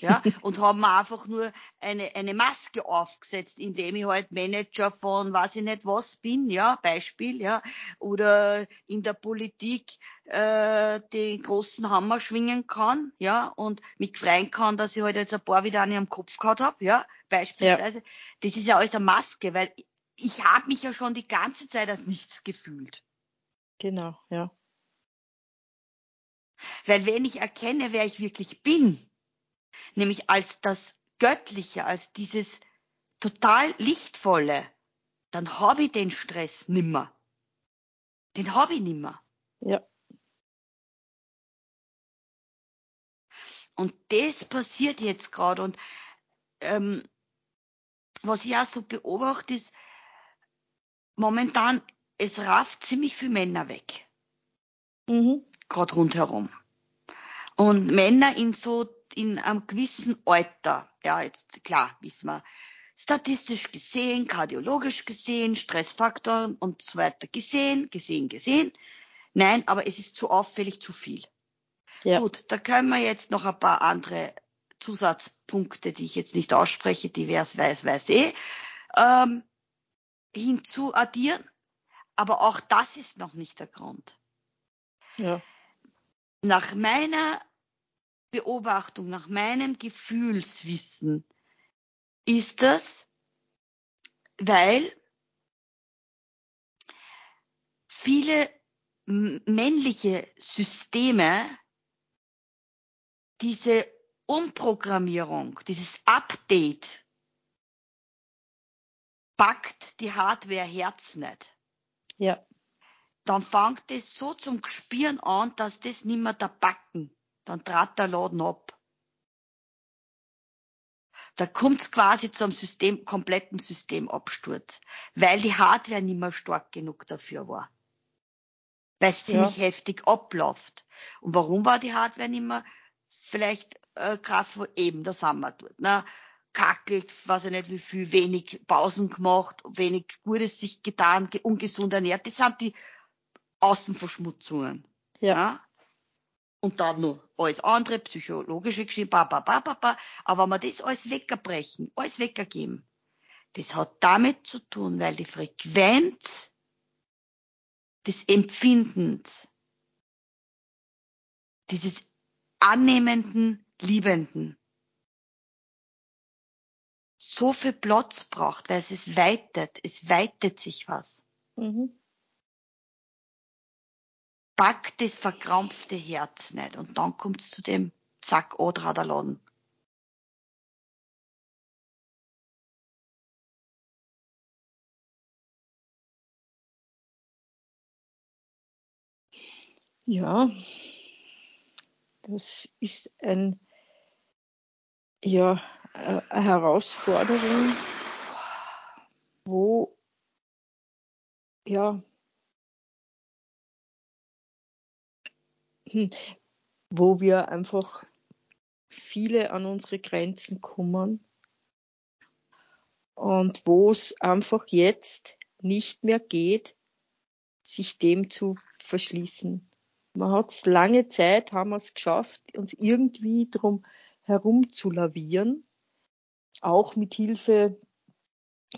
Ja, und haben mir einfach nur eine, eine Maske aufgesetzt, indem ich halt Manager von weiß ich nicht was bin, ja, Beispiel, ja, oder in der Politik äh, den großen Hammer schwingen kann, ja, und mich freuen kann, dass ich halt jetzt ein paar wieder an am Kopf gehabt hab, ja, beispielsweise. Das ist ja alles eine Maske, weil ich habe mich ja schon die ganze Zeit als nichts gefühlt. genau, ja. Weil wenn ich erkenne, wer ich wirklich bin, nämlich als das Göttliche, als dieses total Lichtvolle, dann habe ich den Stress nimmer. Den habe ich nimmer. Ja, Und das passiert jetzt gerade. Und ähm, was ich auch so beobachte, ist, momentan, es rafft ziemlich viel Männer weg. mhm. gerade rundherum. Und Männer in so, in einem gewissen Alter, ja, jetzt klar, wissen wir, statistisch gesehen, kardiologisch gesehen, Stressfaktoren und so weiter gesehen, gesehen, gesehen. Nein, aber es ist zu auffällig zu viel. ja, Gut, da können wir jetzt noch ein paar andere Zusatzpunkte, die ich jetzt nicht ausspreche, divers, weiß, weiß eh, ähm, hinzuaddieren. Aber auch das ist noch nicht der Grund. ja, nach meiner Beobachtung, nach meinem Gefühlswissen ist das, weil viele männliche Systeme diese Umprogrammierung, dieses Update packt die Hardware Herz nicht ja, dann fängt es so zum Gespüren an, dass das nimmer da backen. Dann trat der Laden ab. Da kommt's quasi zum System, kompletten Systemabsturz, weil die Hardware nimmer stark genug dafür war. Weil es Ja. ziemlich heftig abläuft. Und warum war die Hardware nimmer vielleicht äh, kraftvoll? Eben, da sind wir dort. Ne? Kackelt, weiß ich nicht wie viel, wenig Pausen gemacht, wenig Gutes sich getan, ge- ungesund ernährt. Das sind die Außenverschmutzungen. ja, Ja? Und dann noch alles andere, psychologische Geschichte, ba, ba, ba, ba, ba. aber wenn wir das alles weggebrechen, alles weggeben, das hat damit zu tun, weil die Frequenz des Empfindens, dieses annehmenden, liebenden, so viel Platz braucht, weil es ist weitet, es weitet sich was. Mhm. Packt das verkrampfte Herz nicht und dann kommt's zu dem Zack, oder der Laden. Ja, das ist ein, ja, eine Herausforderung, wo, ja, wo wir einfach viele an unsere Grenzen kommen und wo es einfach jetzt nicht mehr geht, sich dem zu verschließen man hat lange Zeit, haben wir es geschafft, uns irgendwie drum herum zu lavieren, auch mit Hilfe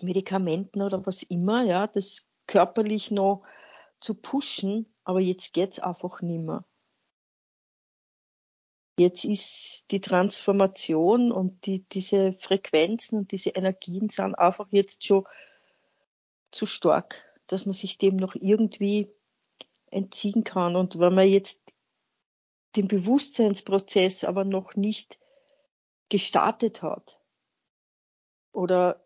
Medikamenten oder was immer, ja, das körperlich noch zu pushen, aber jetzt geht's einfach nimmer. Jetzt ist die Transformation und die, diese Frequenzen und diese Energien sind einfach jetzt schon zu stark, dass man sich dem noch irgendwie entziehen kann. Und wenn man jetzt den Bewusstseinsprozess aber noch nicht gestartet hat oder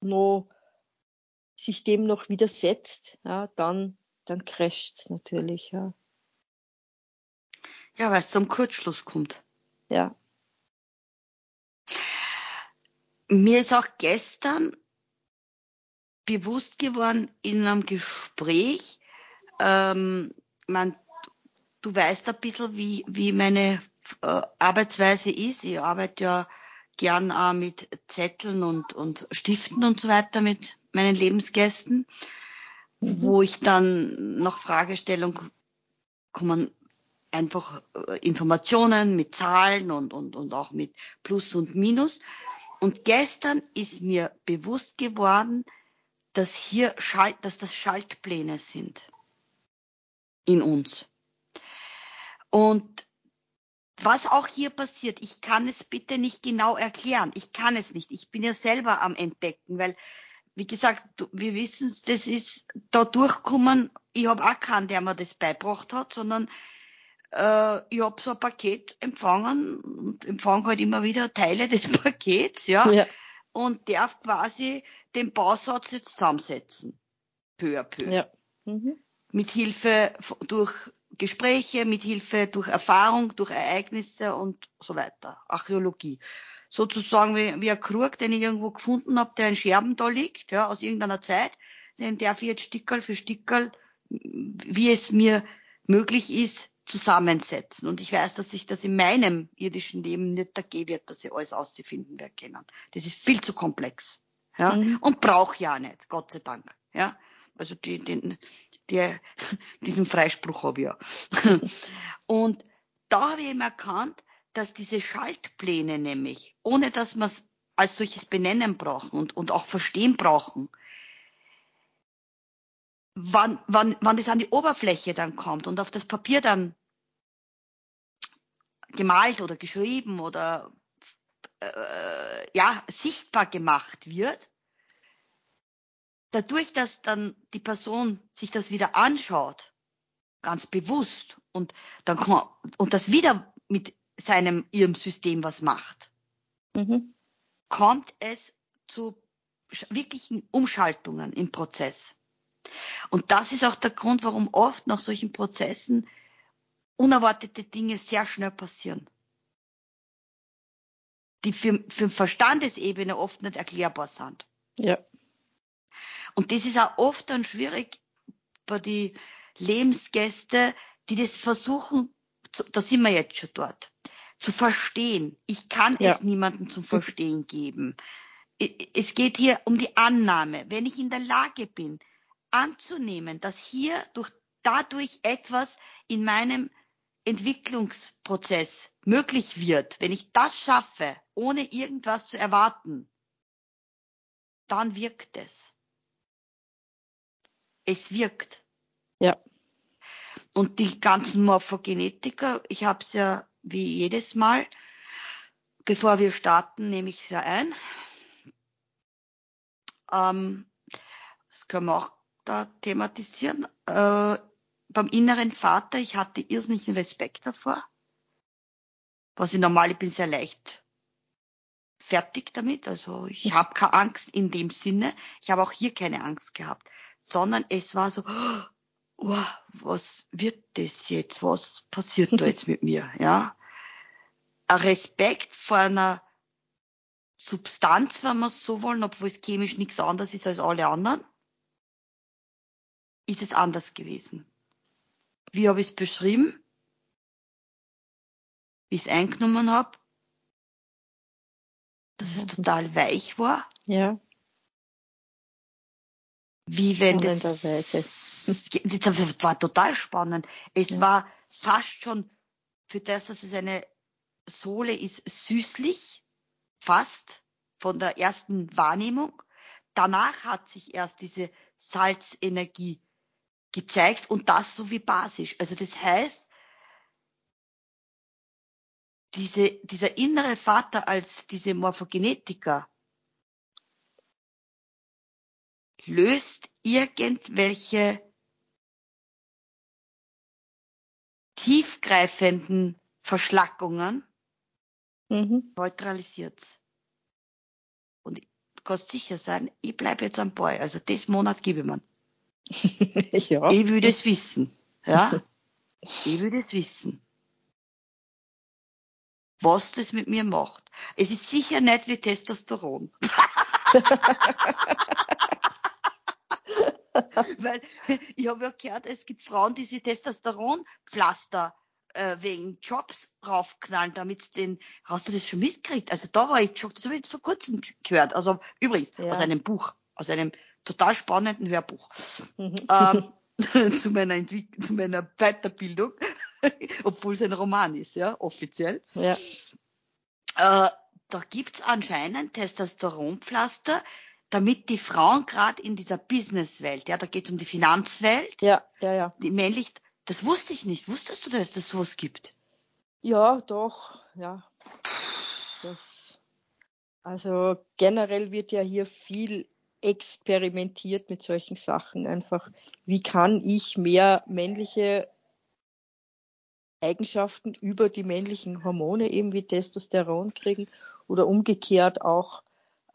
noch sich dem noch widersetzt, ja, dann, dann crasht's natürlich, ja. Ja, weil es zum Kurzschluss kommt. Ja. Mir ist auch gestern bewusst geworden in einem Gespräch, ähm, man, du weißt ein bisschen, wie, wie meine äh, Arbeitsweise ist. Ich arbeite ja gern auch mit Zetteln und, und Stiften und so weiter mit meinen Lebensgästen, mhm. wo ich dann nach Fragestellung kommen einfach äh, Informationen mit Zahlen und, und, und auch mit Plus und Minus. Und gestern ist mir bewusst geworden, dass hier Schalt, dass das Schaltpläne sind in uns. Und was auch hier passiert, ich kann es bitte nicht genau erklären. Ich kann es nicht. Ich bin ja selber am Entdecken, weil, wie gesagt, wir wissen, das ist da durchkommen. Ich habe auch keinen, der mir das beibracht hat, sondern äh, ich habe so ein Paket empfangen und empfange halt immer wieder Teile des Pakets, ja, ja. und darf quasi den Bausatz jetzt zusammensetzen. Peu à peu. Ja. Mhm mit Hilfe durch Gespräche, mit Hilfe durch Erfahrung, durch Ereignisse und so weiter. Archäologie. Sozusagen wie, wie ein Krug, den ich irgendwo gefunden habe, der in Scherben da liegt, ja, aus irgendeiner Zeit. Den darf ich jetzt Stickerl für Stickerl, wie es mir möglich ist, zusammensetzen. Und ich weiß, dass ich das in meinem irdischen Leben nicht dagegen wird, dass ich alles auszufinden werde können. Das ist viel zu komplex. Ja, mhm. und brauche ja nicht, Gott sei Dank. Ja, also die, den, der, diesen Freispruch habe ich ja. Und da habe ich eben erkannt, dass diese Schaltpläne nämlich, ohne dass wir es als solches benennen brauchen und, und auch verstehen brauchen, wann, wann, wann das an die Oberfläche dann kommt und auf das Papier dann gemalt oder geschrieben oder äh, ja sichtbar gemacht wird, dadurch, dass dann die Person sich das wieder anschaut, ganz bewusst und dann kann, und das wieder mit seinem ihrem System was macht, mhm. kommt es zu wirklichen Umschaltungen im Prozess. Und das ist auch der Grund, warum oft nach solchen Prozessen unerwartete Dinge sehr schnell passieren. Die für, für Verstandesebene oft nicht erklärbar sind. Ja. Und das ist auch oft dann schwierig bei die Lebensgäste, die das versuchen, zu, da sind wir jetzt schon dort, zu verstehen. Ich kann ja. es niemandem zum Verstehen geben. Es geht hier um die Annahme. Wenn ich in der Lage bin, anzunehmen, dass hier durch, dadurch etwas in meinem Entwicklungsprozess möglich wird, wenn ich das schaffe, ohne irgendwas zu erwarten, dann wirkt es. Es wirkt. Ja. Und die ganzen Morphogenetiker, ich habe es ja wie jedes Mal, bevor wir starten, nehme ich es ja ein. Ähm, das können wir auch da thematisieren. Äh, beim inneren Vater, ich hatte irrsinnigen Respekt davor. Was ich normal, ich bin sehr leicht fertig damit. Also ich habe keine Angst in dem Sinne. Ich habe auch hier keine Angst gehabt, sondern es war so, oh, was wird das jetzt? Was passiert da jetzt mit mir? Ja, ein Respekt vor einer Substanz, wenn wir es so wollen, obwohl es chemisch nichts anderes ist als alle anderen, ist es anders gewesen. Wie habe ich es beschrieben? Wie ich es eingenommen habe? Dass es total weich war. Ja. Wie wenn das, das war total spannend. Es ja. war fast schon für das, dass es eine Sohle ist, süßlich, fast von der ersten Wahrnehmung. Danach hat sich erst diese Salzenergie gezeigt und das so wie basisch. Also das heißt, diese, dieser innere Vater als diese Morphogenetiker löst irgendwelche tiefgreifenden Verschlackungen, mhm. neutralisiert's. Und du kannst sicher sein, ich bleibe jetzt am Boy. Also das Monat gebe ich mir. ja. Ich will das wissen. Ja? Ich will das wissen. Was das mit mir macht. Es ist sicher nicht wie Testosteron. Weil ich habe ja gehört, es gibt Frauen, die sich Testosteronpflaster äh, wegen Jobs raufknallen, damit den, hast du das schon mitgekriegt? Also da war ich schon, das habe ich jetzt vor kurzem gehört. Also übrigens, ja. aus einem Buch, aus einem total spannenden Hörbuch mhm. ähm, zu, meiner Entwick zu meiner Weiterbildung, obwohl es ein Roman ist, ja, offiziell. Ja. Äh, da gibt's anscheinend Testosteronpflaster, damit die Frauen gerade in dieser Businesswelt, ja, da geht es um die Finanzwelt, ja, ja, ja. die männlich, das wusste ich nicht. Wusstest du, dass es sowas gibt? Ja, doch, ja. Das, also generell wird ja hier viel experimentiert mit solchen Sachen. Einfach, wie kann ich mehr männliche Eigenschaften über die männlichen Hormone, eben wie Testosteron kriegen oder umgekehrt auch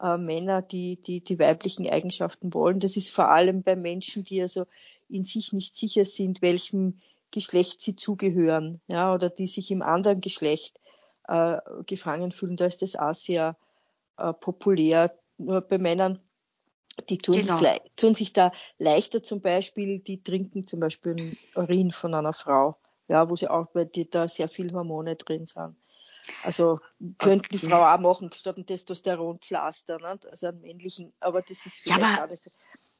äh, Männer, die, die die weiblichen Eigenschaften wollen. Das ist vor allem bei Menschen, die also in sich nicht sicher sind, welchem Geschlecht sie zugehören, ja, oder die sich im anderen Geschlecht äh, gefangen fühlen. Da ist das auch sehr äh, populär. Nur bei Männern die tun, genau. sich, tun sich da leichter zum Beispiel, die trinken zum Beispiel einen Urin von einer Frau, ja, wo sie auch, weil die da sehr viel Hormone drin sind. Also könnte okay. die Frau auch machen, statt ein Testosteronpflaster, ne? also einen männlichen, aber das ist vielleicht ja, aber, alles.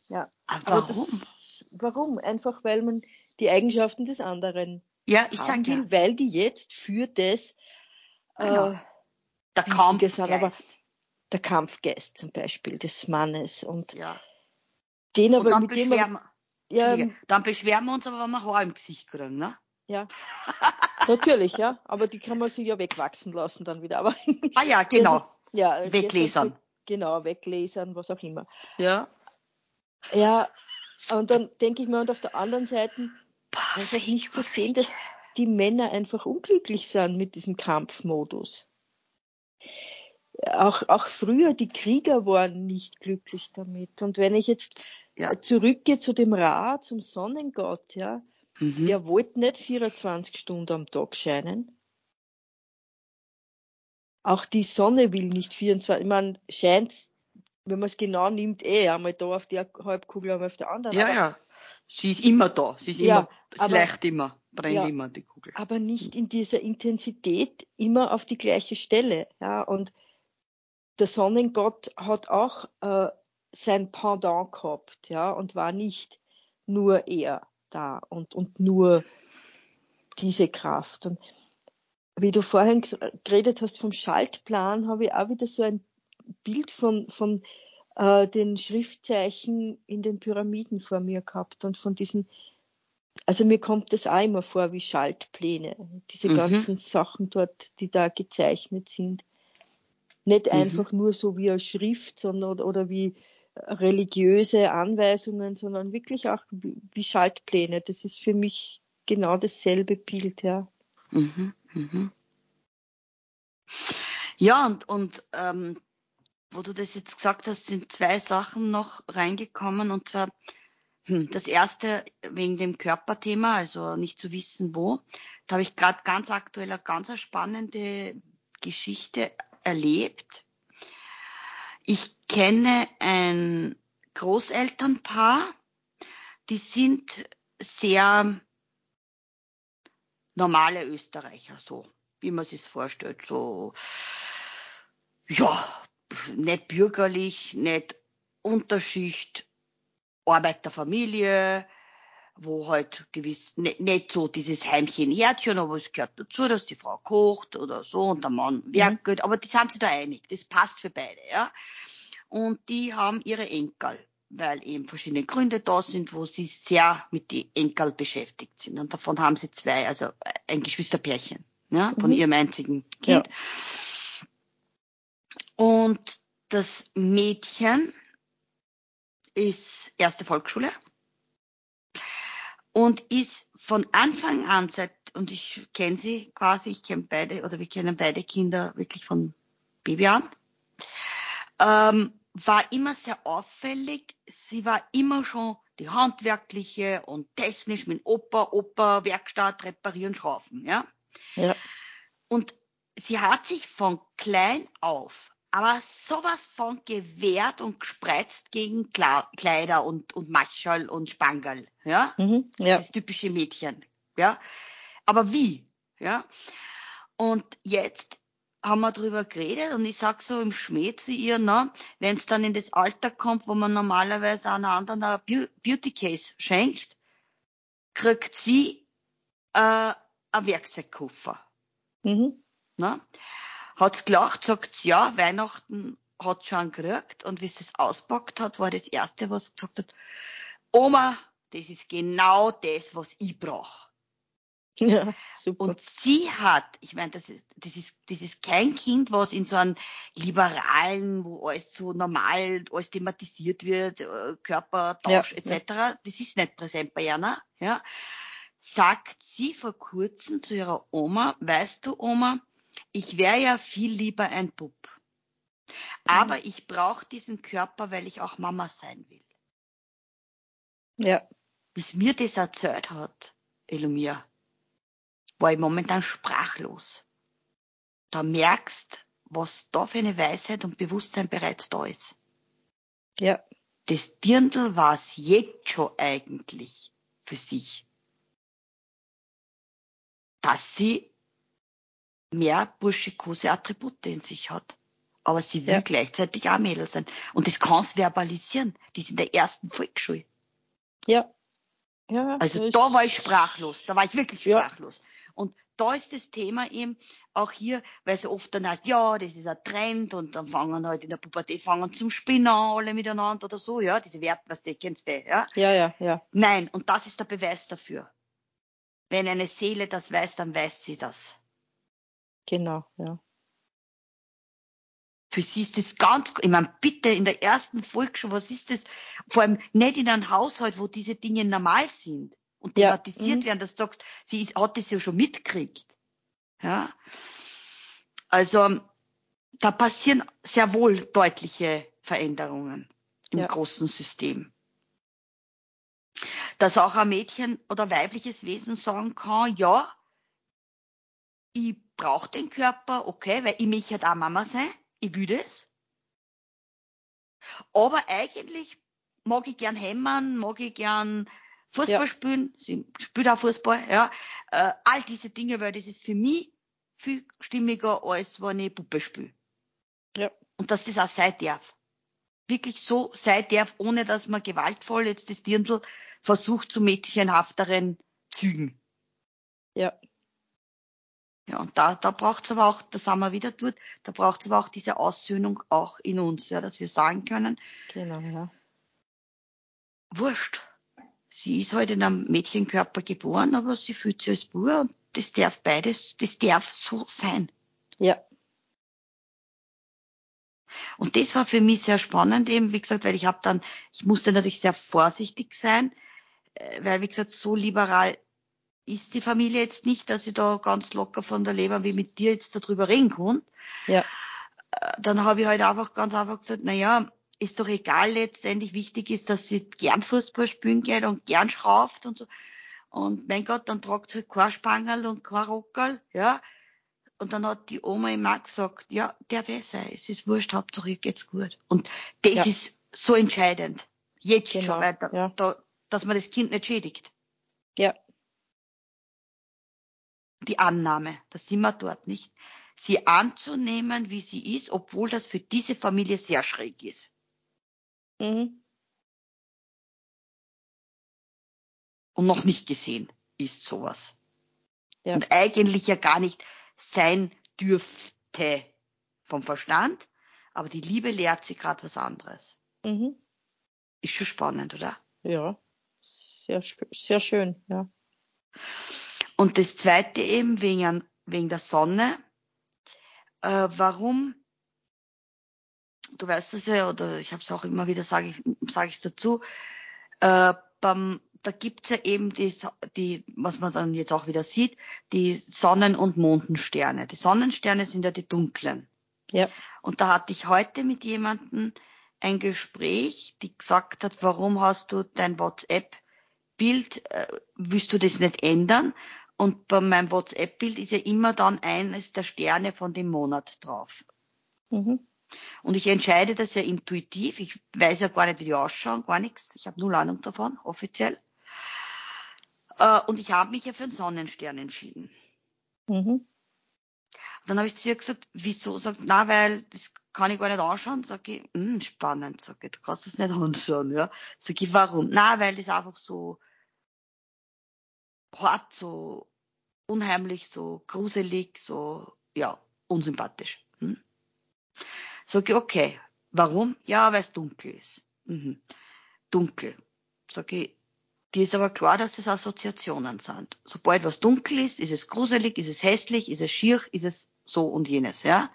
Ja. Aber warum? Das, warum? Einfach weil man die Eigenschaften des anderen ja, ich sag will, ja. weil die jetzt für das genau. äh, der Kampfgeist. Sind, aber der Kampfgeist zum Beispiel des Mannes und ja. den aber und dann mit beschweren, dem ja, dann beschweren wir uns aber, wenn wir Haar im Gesicht kriegen, ne? Ja. Natürlich, ja, aber die kann man sich ja wegwachsen lassen dann wieder. Aber ah ja, genau. ja, weglesern. Genau, weglesern, was auch immer. Ja. Ja, und dann denke ich mir, und auf der anderen Seite einfach nicht zu sehen, dass die Männer einfach unglücklich sind mit diesem Kampfmodus auch, auch früher, die Krieger waren nicht glücklich damit. Und wenn ich jetzt ja. zurückgehe zu dem Ra, zum Sonnengott, ja, mhm. der wollte nicht 24 Stunden am Tag scheinen. Auch die Sonne will nicht 24, ich meine, scheint, wenn man es genau nimmt, eh einmal da auf der Halbkugel, einmal auf der anderen. Ja, aber, ja. Sie ist immer da. Sie ist ja, immer, es leicht immer, brennt ja, immer die Kugel. Aber nicht in dieser Intensität immer auf die gleiche Stelle, ja. Und der Sonnengott hat auch äh, sein Pendant gehabt, ja, und war nicht nur er da und, und nur diese Kraft. Und wie du vorhin geredet hast vom Schaltplan, habe ich auch wieder so ein Bild von, von äh, den Schriftzeichen in den Pyramiden vor mir gehabt und von diesen, also mir kommt das auch immer vor wie Schaltpläne, diese mhm. ganzen Sachen dort, die da gezeichnet sind. Nicht mhm. einfach nur so wie eine Schrift, sondern oder wie religiöse Anweisungen, sondern wirklich auch wie Schaltpläne. Das ist für mich genau dasselbe Bild, ja. Mhm, mhm. Ja, und, und ähm, wo du das jetzt gesagt hast, sind zwei Sachen noch reingekommen. Und zwar hm, das erste wegen dem Körperthema, also nicht zu wissen wo. Da habe ich gerade ganz aktuell eine ganz spannende Geschichte erlebt. Ich kenne ein Großelternpaar, die sind sehr normale Österreicher, so wie man sich vorstellt, so ja, nicht bürgerlich, nicht Unterschicht, Arbeiterfamilie, wo halt gewiss, nicht, nicht so dieses Heimchen Herdchen, aber es gehört dazu, dass die Frau kocht oder so und der Mann mhm. werkelt, mhm. aber die sind sich da einig, das passt für beide, ja. Und die haben ihre Enkel, weil eben verschiedene Gründe da sind, wo sie sehr mit den Enkel beschäftigt sind. Und davon haben sie zwei, also ein Geschwisterpärchen, ja, von mhm. ihrem einzigen Kind. Ja. Und das Mädchen ist erste Volksschule und ist von Anfang an seit, und ich kenne sie quasi, ich kenne beide, oder wir kennen beide Kinder wirklich von Baby an, ähm, war immer sehr auffällig. Sie war immer schon die handwerkliche und technisch mit Opa, Opa, Werkstatt, reparieren, schrauben, ja. Ja. Und sie hat sich von klein auf aber sowas von gewehrt und gespreizt gegen Kleider und, und Maschall und Spangerl, ja? Mhm, ja. Das typische Mädchen, ja? Aber wie, ja? Und jetzt haben wir drüber geredet und ich sag so im Schmäh zu ihr, na, wenn es dann in das Alter kommt, wo man normalerweise einer anderen ein Beauty Case schenkt, kriegt sie äh, ein Werkzeugkoffer. Mhm. Na? Hat's gelacht, sagt ja, Weihnachten hat schon gekriegt und wie sie es auspackt hat, war das erste, was sie gesagt hat, Oma, das ist genau das, was ich brauche. Ja, super. Und sie hat, ich meine, das ist, das ist, das ist kein Kind, was in so einem liberalen, wo alles so normal, alles thematisiert wird, äh, Körpertausch ja, etc. Ja. Das ist nicht präsent bei Jana, ja. Sagt sie vor kurzem zu ihrer Oma, weißt du, Oma, ich wäre ja viel lieber ein Bub. Aber mhm. ich brauche diesen Körper, weil ich auch Mama sein will. Ja. Bis mir das erzählt hat, Elomir, war ich momentan sprachlos. Da merkst, was da für eine Weisheit und Bewusstsein bereits da ist. Ja. Das Dirndl war es jetzt schon eigentlich für sich. Dass sie mehr burschikose Attribute in sich hat. Aber sie will ja. gleichzeitig auch Mädel sein. Und das kann es verbalisieren. Die ist in der ersten Volksschule. Ja. ja also da war ich sprachlos. Da war ich wirklich sprachlos. Ja. Und da ist das Thema eben auch hier, weil es oft dann heißt, ja, das ist ein Trend und dann fangen halt in der Pubertät fangen zum Spinnen alle miteinander oder so, ja, diese Werte, was du kennst du, ja? Ja, ja, ja. Nein, und das ist der Beweis dafür. Wenn eine Seele das weiß, dann weiß sie das. Genau, ja. Für sie ist das ganz, ich meine, bitte in der ersten Folge schon, was ist das? Vor allem nicht in einem Haushalt, wo diese Dinge normal sind und thematisiert ja. werden, dass du sagst, sie ist, hat das ja schon mitgekriegt. Ja. Also, da passieren sehr wohl deutliche Veränderungen im ja. großen System. Dass auch ein Mädchen oder weibliches Wesen sagen kann, ja, ich brauche den Körper, okay, weil ich möchte halt auch Mama sein, ich will das. Aber eigentlich mag ich gern hämmern, mag ich gern Fußball ja. spielen, sie spielt auch Fußball, ja. Äh, all diese Dinge, weil das ist für mich viel stimmiger, als wenn ich Puppe spiele. Ja. Und dass das auch sein darf. Wirklich so sein darf, ohne dass man gewaltvoll jetzt das Dirndl versucht zu mädchenhafteren Zügen. Ja. Ja, und da, da braucht es aber auch, das haben wir wieder dort, da braucht es aber auch diese Aussöhnung auch in uns, ja, dass wir sagen können, Genau, ja. wurscht. Sie ist halt in einem Mädchenkörper geboren, aber sie fühlt sich als Bur und das darf beides, das darf so sein. Ja. Und das war für mich sehr spannend eben, wie gesagt, weil ich habe dann, ich musste natürlich sehr vorsichtig sein, äh, weil wie gesagt, so liberal ist die Familie jetzt nicht, dass ich da ganz locker von der Leber wie mit dir jetzt darüber reden kann. Ja. Äh, Dann habe ich halt einfach ganz einfach gesagt, na ja, ist doch egal letztendlich, wichtig ist, dass sie gern Fußball spielen geht und gern schrauft und so. Und mein Gott, dann tragt sie halt kein Spangerl und kein Rockerl, ja. Und dann hat die Oma immer gesagt, ja, der weiß sein, es ist wurscht, Hauptsache geht's gut. Und das Ja. ist so entscheidend. Jetzt Genau, schon, weil da, ja. da, dass man das Kind nicht schädigt. Ja. Die Annahme, da sind wir dort nicht. Sie anzunehmen, wie sie ist, obwohl das für diese Familie sehr schräg ist. Mhm. Und noch nicht gesehen ist sowas. Ja. Und eigentlich ja gar nicht sein dürfte vom Verstand, aber die Liebe lehrt sie gerade was anderes. Mhm. Ist schon spannend, oder? Ja. Sehr, sehr schön, ja. Und das zweite eben wegen, wegen der Sonne. Äh, warum? Du weißt es ja, oder ich habe es auch immer wieder, sage ich sag ich's dazu. Äh, beim, da gibt's ja eben die, die, was man dann jetzt auch wieder sieht, die Sonnen- und Mondensterne. Die Sonnensterne sind ja die dunklen. Ja. Und da hatte ich heute mit jemandem ein Gespräch, die gesagt hat, warum hast du dein WhatsApp-Bild, äh, willst du das nicht ändern? Und bei meinem WhatsApp-Bild ist ja immer dann eines der Sterne von dem Monat drauf. Mhm. Und ich entscheide das ja intuitiv. Ich weiß ja gar nicht, wie die ausschauen, gar nichts. Ich habe null Ahnung davon, offiziell. Äh, und ich habe mich ja für einen Sonnenstern entschieden. Mhm. Dann habe ich zu ihr gesagt, wieso? Sagt, na, weil das kann ich gar nicht anschauen. Sag ich, hm, spannend, sag ich, du kannst das nicht anschauen, ja. Sag ich, warum? Na, weil das einfach so hart, so unheimlich, so gruselig, so, ja, unsympathisch. Hm? Sag ich, okay, warum? Ja, weil es dunkel ist. Mhm. Dunkel. Sag ich, dir ist aber klar, dass das Assoziationen sind. Sobald was dunkel ist, ist es gruselig, ist es hässlich, ist es schier, ist es so und jenes, ja.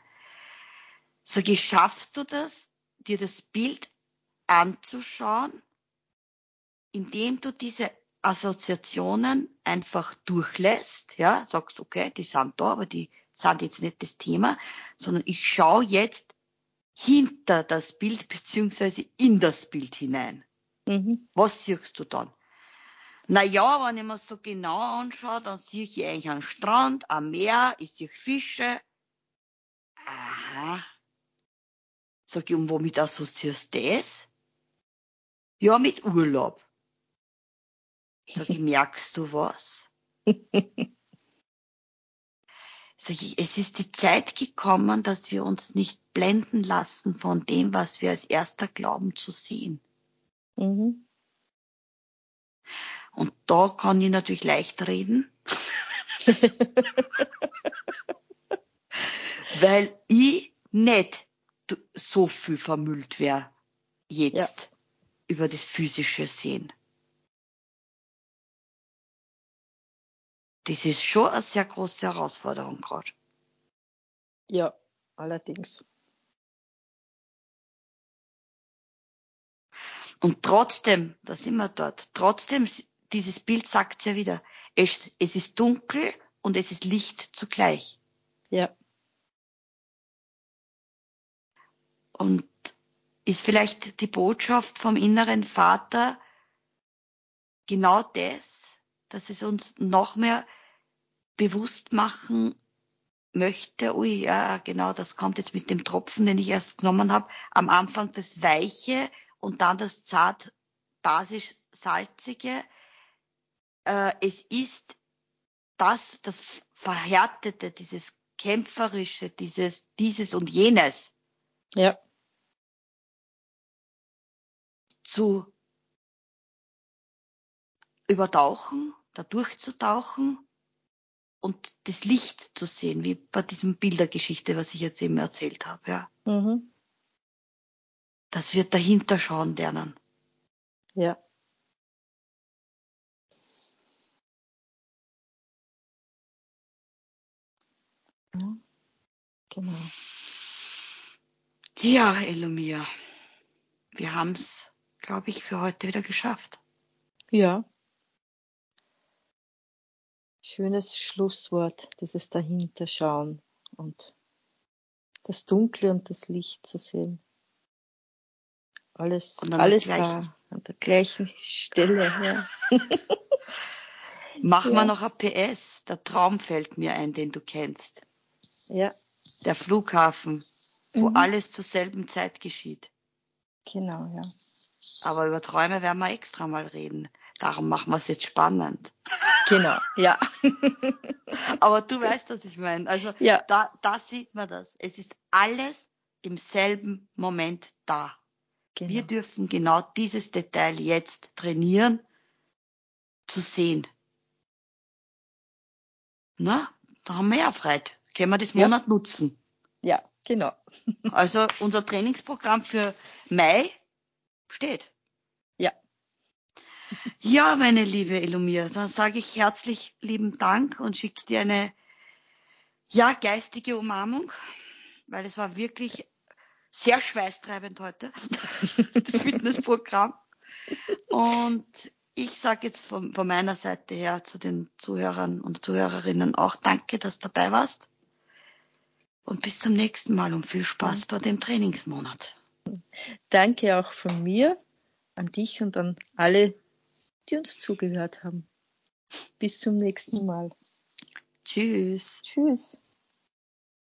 Sag ich, schaffst du das, dir das Bild anzuschauen, indem du diese Assoziationen einfach durchlässt, ja, sagst, okay, die sind da, aber die sind jetzt nicht das Thema, sondern ich schaue jetzt hinter das Bild beziehungsweise in das Bild hinein. Mhm. Was siehst du dann? Na ja, wenn ich mir so genau anschaue, dann sehe ich eigentlich einen Strand, ein Meer, ich sehe Fische. Aha. Sag ich, und womit assoziierst du das? Ja, mit Urlaub. Sag ich, merkst du was? Sag ich, es ist die Zeit gekommen, dass wir uns nicht blenden lassen von dem, was wir als erster glauben zu sehen. Mhm. Und da kann ich natürlich leicht reden, weil ich nicht so viel vermüllt wäre jetzt über das physische Sehen. Das ist schon eine sehr große Herausforderung gerade. Ja, allerdings. Und trotzdem, da sind wir dort, trotzdem, dieses Bild sagt ja wieder, es, es ist dunkel und es ist Licht zugleich. Ja. Und ist vielleicht die Botschaft vom inneren Vater genau das, dass es uns noch mehr bewusst machen möchte, ui, ja, genau, das kommt jetzt mit dem Tropfen, den ich erst genommen habe, am Anfang das Weiche und dann das zart basisch salzige. Äh, es ist das, das Verhärtete, dieses Kämpferische, dieses, dieses und jenes Ja. zu übertauchen, da durchzutauchen und das Licht zu sehen, wie bei diesem Bildergeschichte, was ich jetzt eben erzählt habe, ja. Mhm. Dass wir dahinter schauen lernen. Ja. ja. Genau. Ja, Elomia. Wir haben's, glaube ich, für heute wieder geschafft. Ja. Schönes Schlusswort, dieses Dahinterschauen und das Dunkle und das Licht zu sehen. Alles, alles da, an der gleichen Stelle. Ja. Machen ja. wir noch ein PS. Der Traum fällt mir ein, den du kennst. Ja. Der Flughafen, wo mhm. alles zur selben Zeit geschieht. Genau, ja. Aber über Träume werden wir extra mal reden. Darum machen wir es jetzt spannend. Genau, ja. Aber du weißt, was ich meine. Also ja. da, da sieht man das. Es ist alles im selben Moment da. Genau. Wir dürfen genau dieses Detail jetzt trainieren, zu sehen. Na, da haben wir ja Freude. Können wir das Monat ja. nutzen? Ja, genau. also unser Trainingsprogramm für Mai steht. Ja. Meine liebe Elumir, dann sage ich herzlich lieben Dank und schicke dir eine ja geistige Umarmung, weil es war wirklich sehr schweißtreibend heute, das Fitnessprogramm. Und ich sage jetzt von, von, meiner Seite her zu den Zuhörern und Zuhörerinnen auch danke, dass du dabei warst. Und bis zum nächsten Mal und viel Spaß bei dem Trainingsmonat. Danke auch von mir an dich und an alle, die uns zugehört haben. Bis zum nächsten Mal. Tschüss. Tschüss.